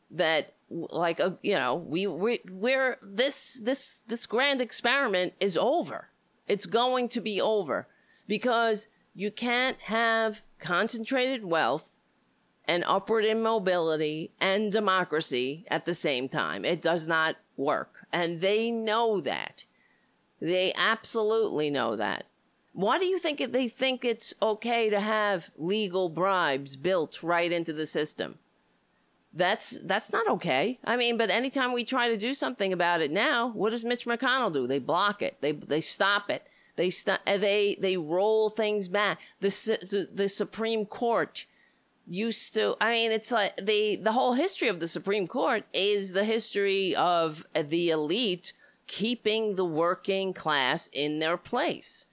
S2: that like a, uh, you know we we we're this this this grand experiment is over. It's going to be over because you can't have concentrated wealth and upward immobility and democracy at the same time it does not work and they know that they absolutely know that why do you think they think it's okay to have legal bribes built right into the system that's that's not okay. I mean, but anytime we try to do something about it now, what does Mitch McConnell do? They block it. They they stop it. They st- they they roll things back. The the Supreme Court used to I mean, it's like the the whole history of the Supreme Court is the history of the elite keeping the working class in their place.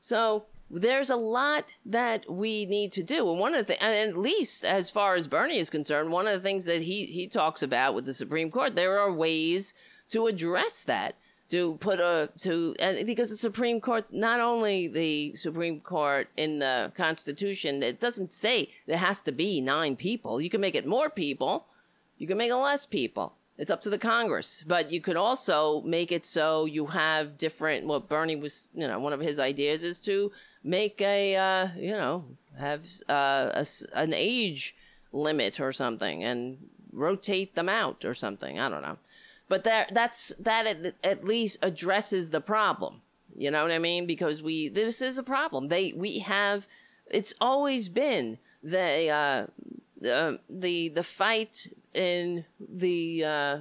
S2: So, there's a lot that we need to do. And one of the things, and at least as far as Bernie is concerned, one of the things that he, he talks about with the Supreme Court, there are ways to address that. To put a to and because the Supreme Court, not only the Supreme Court in the Constitution, it doesn't say there has to be nine people. You can make it more people, you can make it less people. It's up to the Congress. But you could also make it so you have different. What Bernie was, you know, one of his ideas is to make a, uh, you know, have uh, a, an age limit or something and rotate them out or something. I don't know. But that that's that at, at least addresses the problem. You know what I mean? Because we this is a problem. They we have it's always been the uh, the the the fight in the uh,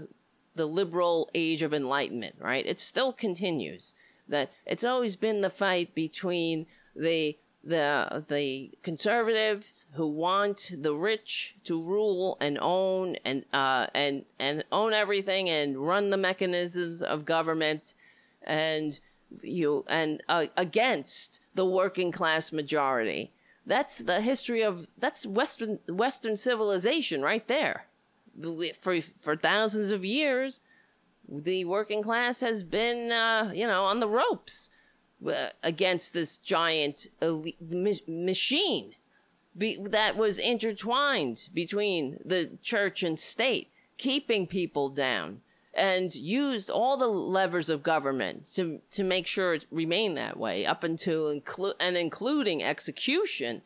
S2: the liberal age of enlightenment, right? It still continues. That it's always been the fight between the the the conservatives who want the rich to rule and own and uh and and own everything and run the mechanisms of government and you and uh, against the working class majority. That's the history of that's western western civilization right there. For for thousands of years the working class has been uh, you know on the ropes uh, against this giant elite machine be- that was intertwined between the church and state, keeping people down, and used all the levers of government to to make sure it remained that way up until inclu- and including execution.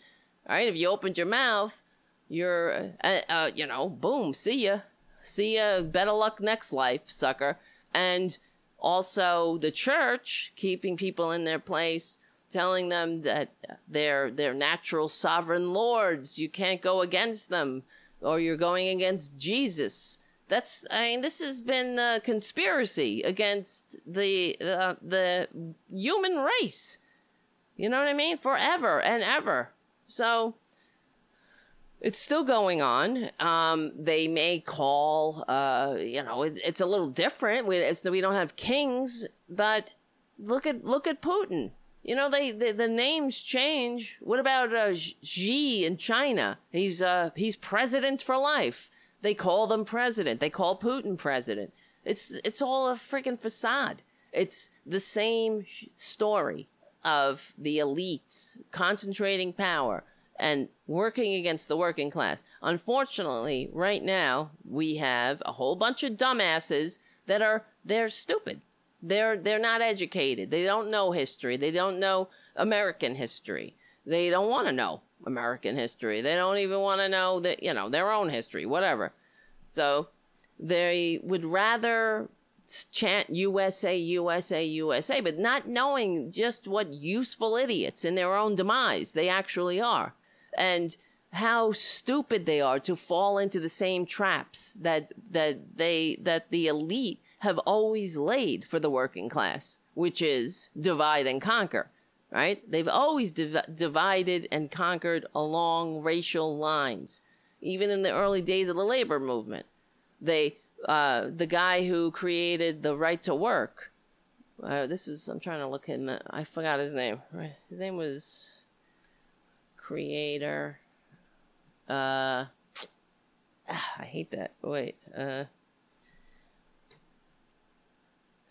S2: All right, if you opened your mouth, you're uh, uh, you know, boom, see ya, see ya, better luck next life, sucker, and also the church keeping people in their place telling them that they're they're natural sovereign lords. You can't go against them or you're going against jesus. That's i mean this has been a conspiracy against the uh, the human race. You know what i mean? Forever and ever. So it's still going on. Um, they may call, uh, you know, it, it's a little different. We, we don't have kings, but look at look at Putin. You know, they, they the names change. What about uh, Xi in China? He's uh, he's president for life. They call them president. They call Putin president. It's it's all a freaking facade. It's the same story of the elites concentrating power and working against the working class. Unfortunately, right now we have a whole bunch of dumbasses that are they're stupid. They're they're not educated. They don't know history. They don't know American history. They don't want to know American history. They don't even want to know that, you know, their own history, whatever. So, they would rather chant USA, USA, USA, but not knowing just what useful idiots in their own demise they actually are and how stupid they are to fall into the same traps that that they that the elite have always laid for the working class, which is divide and conquer. Right? They've always div- divided and conquered along racial lines, even in the early days of the labor movement. They, uh, the guy who created the right to work. Uh, this is I'm trying to look him. I forgot his name. Right? His name was creator. Uh, I hate that. Wait. Uh,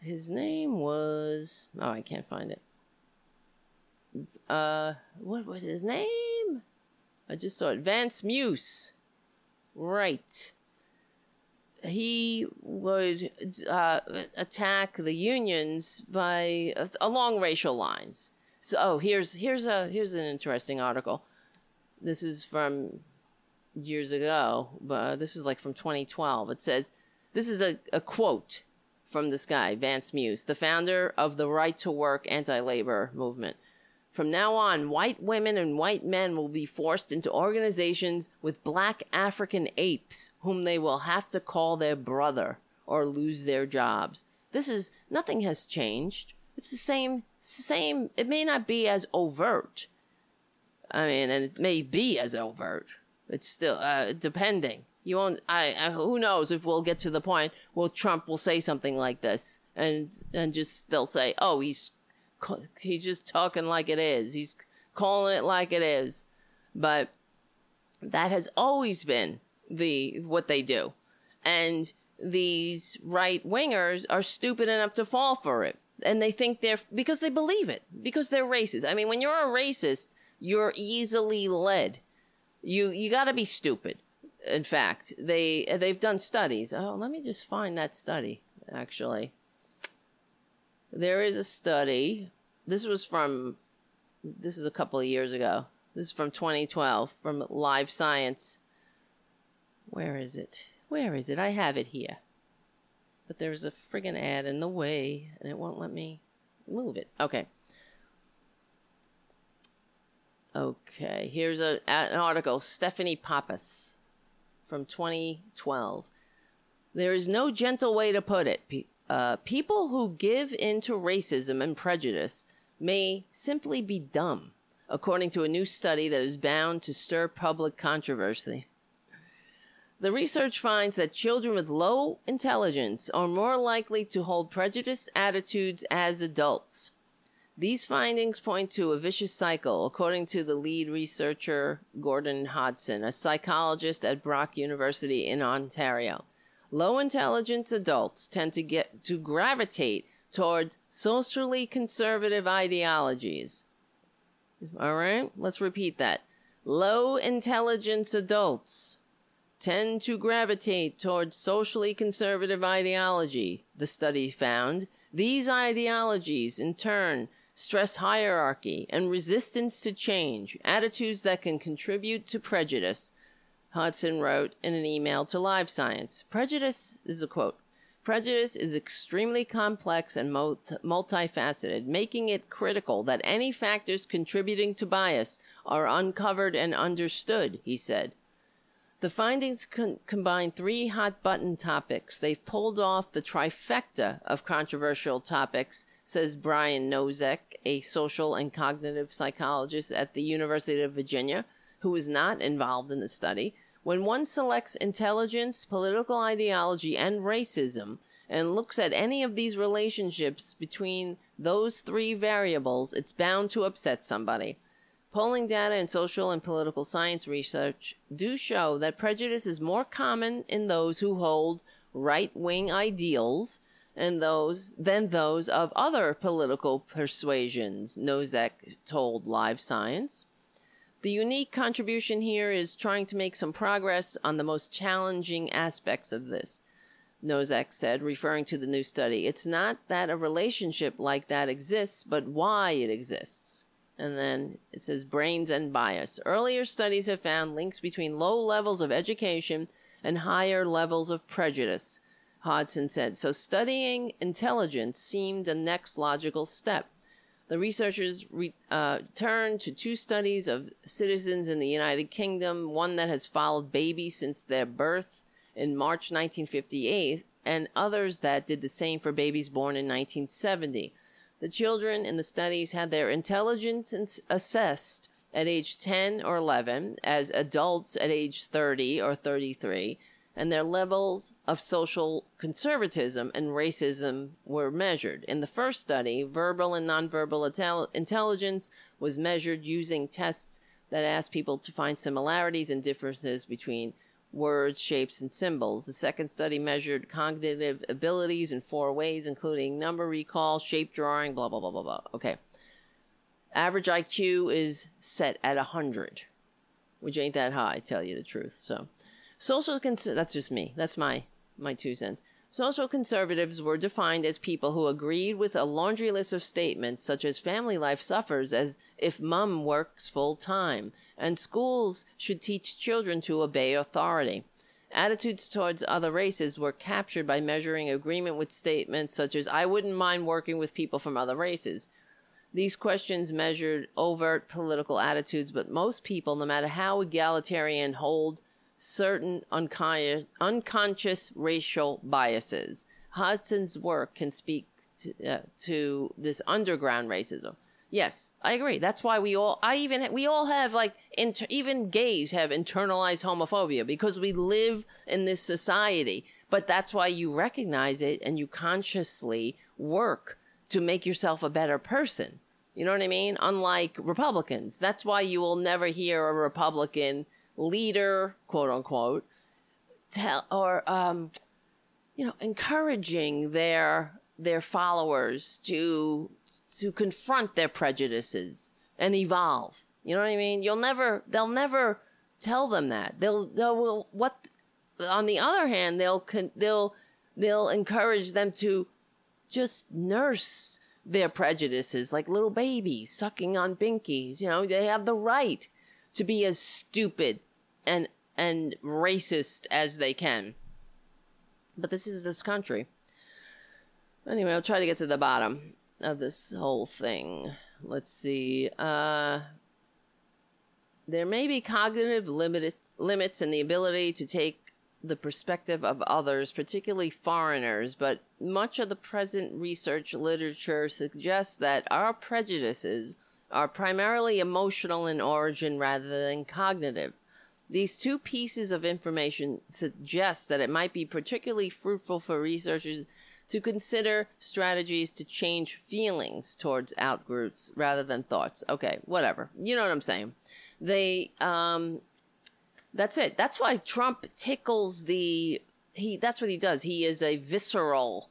S2: his name was. Oh, I can't find it. Uh, what was his name? I just saw it. Vance Muse. Right. He would uh, attack the unions by along racial lines. So, oh, here's here's a here's an interesting article. This is from years ago, but uh, this is like from 2012. It says, this is a, a quote from this guy, Vance Muse, the founder of the Right to Work anti labor movement. From now on, white women and white men will be forced into organizations with black African apes, whom they will have to call their brother or lose their jobs. This is nothing has changed. It's the same, same. It may not be as overt, I mean, and it may be as overt. It's still uh, depending. You won't. I, I. Who knows if we'll get to the point where Trump will say something like this, and and just they'll say, "Oh, he's he's just talking like it is. He's calling it like it is. But that has always been the what they do. And these right wingers are stupid enough to fall for it. And they think they're because they believe it, because they're racist. I mean, when you're a racist, you're easily led. You you got to be stupid. In fact, they they've done studies. Oh, let me just find that study actually. There is a study. This was from this is a couple of years ago. This is from 2012 from Live Science. Where is it? Where is it? I have it here. But there's a friggin' ad in the way and it won't let me move it. Okay. Okay, here's a, an article Stephanie Pappas from 2012. There is no gentle way to put it. Uh, people who give in to racism and prejudice may simply be dumb, according to a new study that is bound to stir public controversy. The research finds that children with low intelligence are more likely to hold prejudiced attitudes as adults. These findings point to a vicious cycle, according to the lead researcher Gordon Hodson, a psychologist at Brock University in Ontario. Low intelligence adults tend to get to gravitate towards socially conservative ideologies. All right, let's repeat that. Low intelligence adults tend to gravitate towards socially conservative ideology, the study found. These ideologies, in turn, stress hierarchy and resistance to change, attitudes that can contribute to prejudice, Hodson wrote in an email to Live Science. Prejudice is a quote. Prejudice is extremely complex and multifaceted, making it critical that any factors contributing to bias are uncovered and understood, he said. The findings con- combine three hot button topics. They've pulled off the trifecta of controversial topics, says Brian Nosek, a social and cognitive psychologist at the University of Virginia, who was not involved in the study. When one selects intelligence, political ideology, and racism, and looks at any of these relationships between those three variables, it's bound to upset somebody. Polling data and social and political science research do show that prejudice is more common in those who hold right wing ideals and those than those of other political persuasions, Nosek told Live Science. The unique contribution here is trying to make some progress on the most challenging aspects of this. Nosek said, referring to the new study. It's not that a relationship like that exists, but why it exists. And then it says brains and bias. Earlier studies have found links between low levels of education and higher levels of prejudice, Hodson said. So studying intelligence seemed the next logical step. The researchers re- uh, turned to two studies of citizens in the United Kingdom, one that has followed babies since their birth in March 1958, and others that did the same for babies born in 1970. The children in the studies had their intelligence assessed at age 10 or 11, as adults at age 30 or 33, and their levels of social conservatism and racism were measured. In the first study, verbal and nonverbal intel- intelligence was measured using tests that asked people to find similarities and differences between words, shapes, and symbols. The second study measured cognitive abilities in four ways, including number recall, shape drawing, blah, blah, blah, blah, blah. Okay. Average IQ is set at 100, which ain't that high, tell you the truth. So, social cons- that's just me. That's my my two cents. Social conservatives were defined as people who agreed with a laundry list of statements such as family life suffers as if mum works full time and schools should teach children to obey authority. Attitudes towards other races were captured by measuring agreement with statements such as, I wouldn't mind working with people from other races. These questions measured overt political attitudes, but most people, no matter how egalitarian, hold certain uncon- unconscious racial biases. Hodson's work can speak to, uh, to this underground racism. Yes, I agree. That's why we all, I even, we all have like, inter, even gays have internalized homophobia because we live in this society. But that's why you recognize it and you consciously work to make yourself a better person. You know what I mean? Unlike Republicans. That's why you will never hear a Republican leader, quote unquote, tell or um, you know, encouraging their their followers to to confront their prejudices and evolve. You know what I mean? You'll never they'll never tell them that. They'll they'll what on the other hand, they'll they'll they'll encourage them to just nurse their prejudices like little babies sucking on binkies. You know, they have the right to be as stupid and and racist as they can. But this is this country. Anyway, I'll try to get to the bottom of this whole thing. Let's see. Uh there may be cognitive limit, limits in the ability to take the perspective of others, particularly foreigners, but much of the present research literature suggests that our prejudices are primarily emotional in origin rather than cognitive. These two pieces of information suggest that it might be particularly fruitful for researchers to consider strategies to change feelings towards outgroups rather than thoughts. Okay, whatever. You know what I'm saying. They um that's it. That's why Trump tickles the he that's what he does. He is a visceral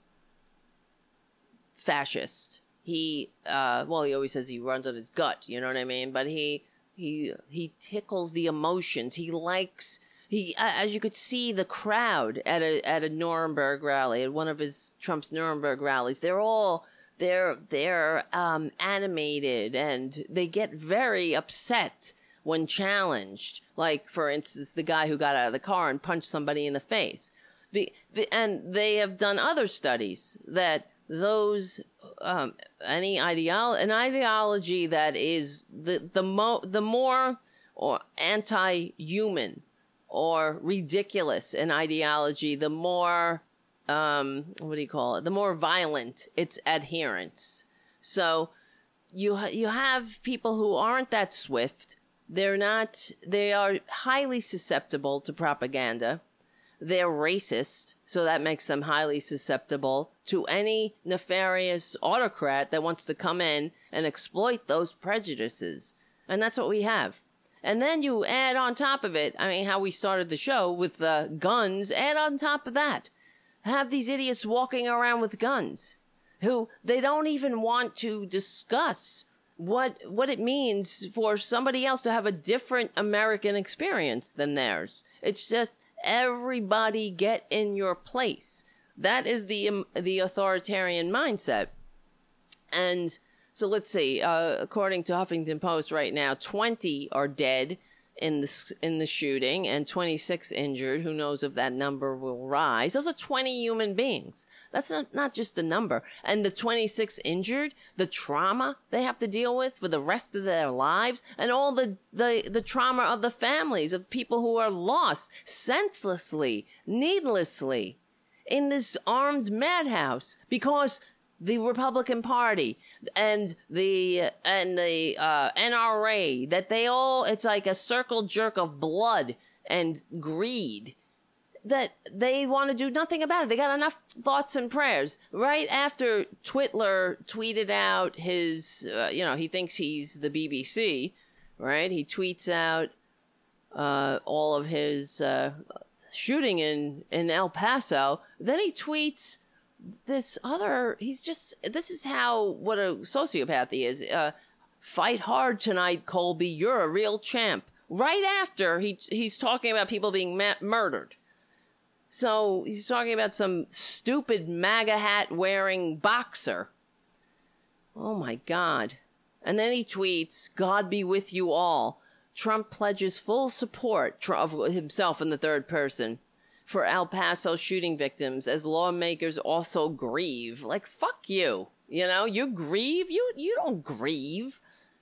S2: fascist. He uh well he always says he runs on his gut, you know what I mean? But he he he tickles the emotions. He likes he as you could see the crowd at a at a Nuremberg rally, at one of his Trump's Nuremberg rallies. They're all they're they're um animated and they get very upset when challenged. Like, for instance, the guy who got out of the car and punched somebody in the face. The, the, and they have done other studies that those um, any ideology an ideology that is the the mo the more or anti-human or ridiculous an ideology the more um what do you call it? The more violent its adherents. So you you have people who aren't that swift. They're not, they are highly susceptible to propaganda. They're racist, so that makes them highly susceptible to any nefarious autocrat that wants to come in and exploit those prejudices. And that's what we have. And then you add on top of it, I mean, how we started the show with uh, guns, add on top of that, have these idiots walking around with guns who they don't even want to discuss what what it means for somebody else to have a different American experience than theirs. It's just everybody get in your place. That is the um, the authoritarian mindset. And so let's see. Uh, according to Huffington Post, right now, twenty are dead in the in the shooting and 26 injured. Who knows if that number will rise? Those are 20 human beings. That's not not just a number. And the 26 injured, the trauma they have to deal with for the rest of their lives, and all the the the trauma of the families of people who are lost senselessly, needlessly, in this armed madhouse because the Republican Party and the and the uh, NRA that they all it's like a circle jerk of blood and greed that they want to do nothing about it. They got enough thoughts and prayers. Right after Twitler tweeted out his, uh, you know, he thinks he's the BBC, right? He tweets out uh, all of his uh, shooting in in El Paso. Then he tweets this other he's just this is how what a sociopath he is. Uh fight hard tonight colby. You're a real champ. Right after he he's talking about people being ma- murdered. So he's talking about some stupid maga hat wearing boxer. Oh my god. And then he tweets god be with you all. Trump pledges full support of himself in the third person for El Paso shooting victims as lawmakers also grieve. Like fuck you. You know, you grieve. You you don't grieve.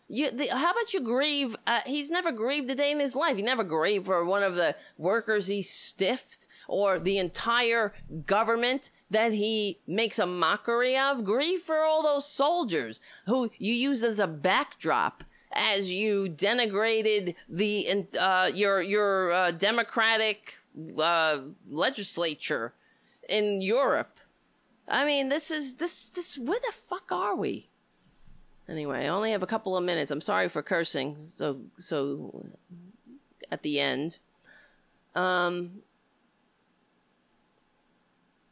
S2: You, the, how about you grieve? Uh, he's never grieved a day in his life. He never grieved for one of the workers he stiffed or the entire government that he makes a mockery of. Grieve for all those soldiers who you use as a backdrop as you denigrated the uh, your your uh, democratic uh, legislature in Europe. I mean, this is this this. Where the fuck are we? Anyway, I only have a couple of minutes. I'm sorry for cursing. So so at the end. Um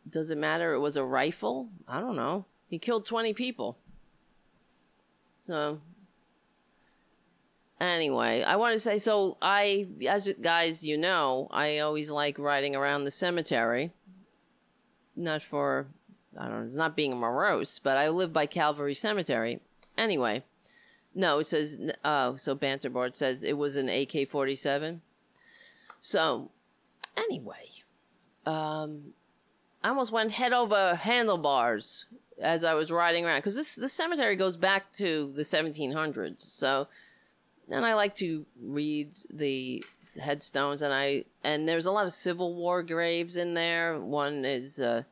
S2: does it matter it was a rifle? I don't know. He killed 20 people. So anyway, I want to say so I as you guys you know, I always like riding around the cemetery. Not for I don't know, not being morose, but I live by Calvary Cemetery. Anyway, no, it says oh, so Banterboard says it was an AK-47. So, anyway, um I almost went head over handlebars as I was riding around because this this cemetery goes back to the 1700s. So, and I like to read the headstones, and I and there's a lot of Civil War graves in there. One is uh,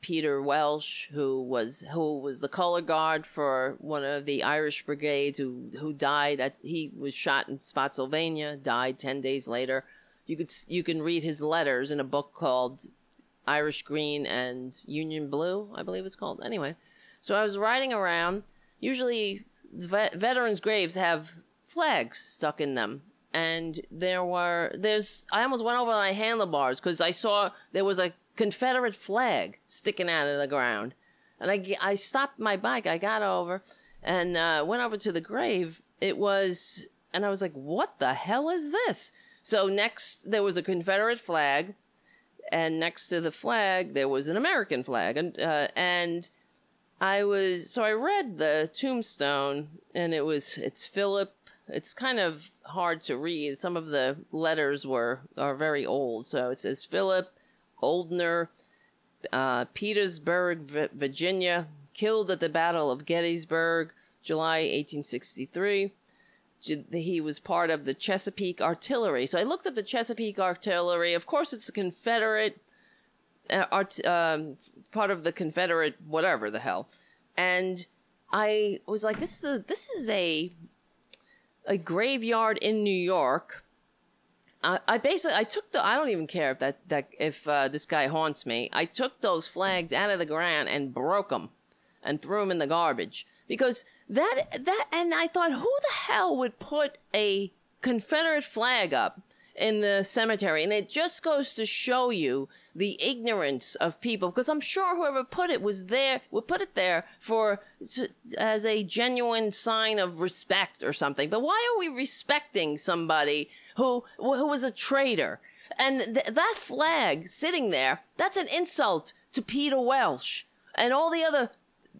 S2: Peter Welsh, who was who was the color guard for one of the Irish brigades, who who died. At, he was shot in Spotsylvania, died ten days later. You could you can read his letters in a book called Irish Green and Union Blue, I believe it's called. Anyway, so I was riding around. Usually, vet- veterans' graves have flags stuck in them, and there were there's. I almost went over my handlebars because I saw there was a Confederate flag sticking out of the ground, and I I stopped my bike. I got over and uh, went over to the grave. It was, and I was like, "What the hell is this?" So next, there was a Confederate flag and next to the flag there was an American flag, and uh, and I was so I read the tombstone, and it was it's Philip. It's kind of hard to read. Some of the letters were are very old, so it says Philip Oldner, uh, Petersburg, Virginia, killed at the Battle of Gettysburg, July 1863 he was part of the Chesapeake Artillery. So I looked up the Chesapeake Artillery. Of course, it's a Confederate art, um, part of the Confederate whatever the hell. And I was like, this is a, this is a a graveyard in New York. I, I basically I took the I don't even care if that that if uh, this guy haunts me. I took those flags out of the ground and broke them and threw them in the garbage because that that and I thought who the hell would put a Confederate flag up in the cemetery and it just goes to show you the ignorance of people because I'm sure whoever put it was there would put it there for as a genuine sign of respect or something but why are we respecting somebody who who was a traitor and th- that flag sitting there that's an insult to Peter Welsh and all the other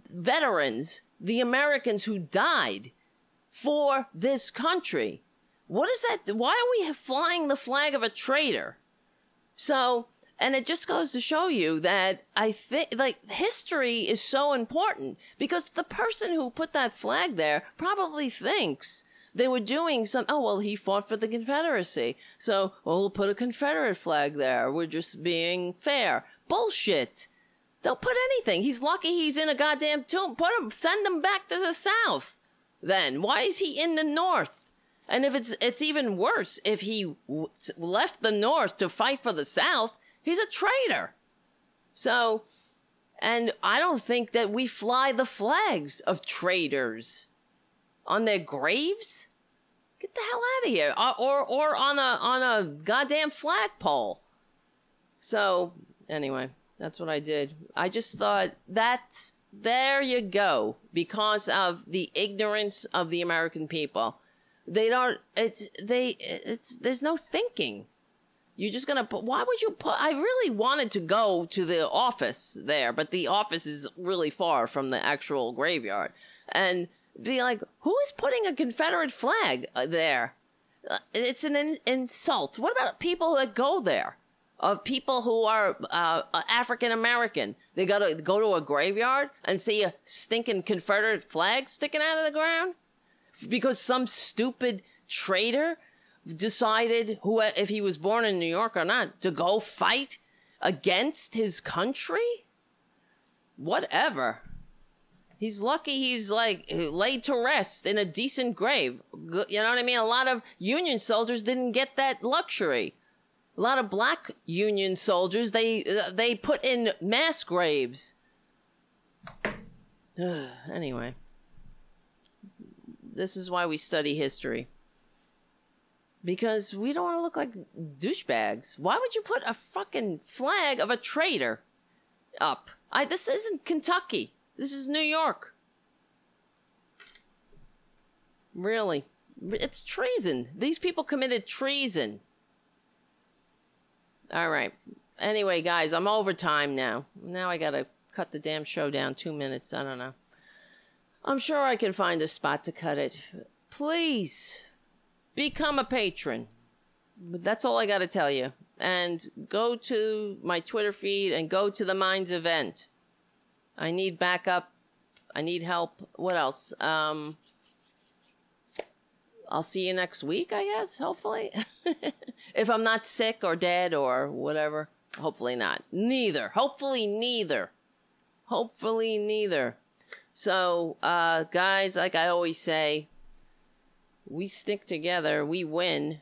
S2: veterans the Americans who died for this country. What is that? Why are we flying the flag of a traitor? So, and it just goes to show you that I think, like, history is so important because the person who put that flag there probably thinks they were doing some, oh, well, he fought for the Confederacy. So, well, we'll put a Confederate flag there. We're just being fair. Bullshit. Don't put anything. He's lucky he's in a goddamn tomb. Put him, send him back to the south. Then why is he in the north? And if it's it's even worse, if he w- left the north to fight for the south, he's a traitor. So, and I don't think that we fly the flags of traitors on their graves. Get the hell out of here, or uh, or, or on a on a goddamn flagpole. So anyway. That's what I did. I just thought that's there you go because of the ignorance of the American people. They don't it's they it's there's no thinking. You're just gonna put. Why would you put? I really wanted to go to the office there, but the office is really far from the actual graveyard, and be like, who is putting a Confederate flag uh, there? Uh, it's an in- insult. What about people that go there? of people who are uh, African American. They gotta go to a graveyard and see a stinking Confederate flag sticking out of the ground because some stupid traitor decided who if he was born in New York or not to go fight against his country. Whatever. He's lucky he's like laid to rest in a decent grave. You know what I mean? A lot of Union soldiers didn't get that luxury a lot of black Union soldiers they uh, they put in mass graves. anyway, This is why we study history. Because we don't want to look like douchebags. Why would you put a fucking flag of a traitor up? I this isn't Kentucky. This is New York. Really. It's treason. These people committed treason. All right. Anyway, guys, I'm over time now. Now I got to cut the damn show down 2 minutes. I don't know. I'm sure I can find a spot to cut it. Please become a patron. That's all I got to tell you. And go to my Twitter feed and go to the Minds event. I need backup. I need help. What else? Um, I'll see you next week, I guess, hopefully. if I'm not sick or dead or whatever. Hopefully not. Neither. Hopefully neither. Hopefully neither. So, uh, guys, like I always say, we stick together, we win,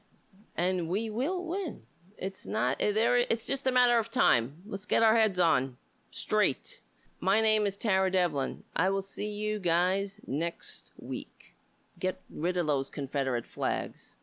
S2: and we will win. It's not eh, there. It's just a matter of time. Let's get our heads on straight. My name is Tara Devlin. I will see you guys next week. Get rid of those Confederate flags.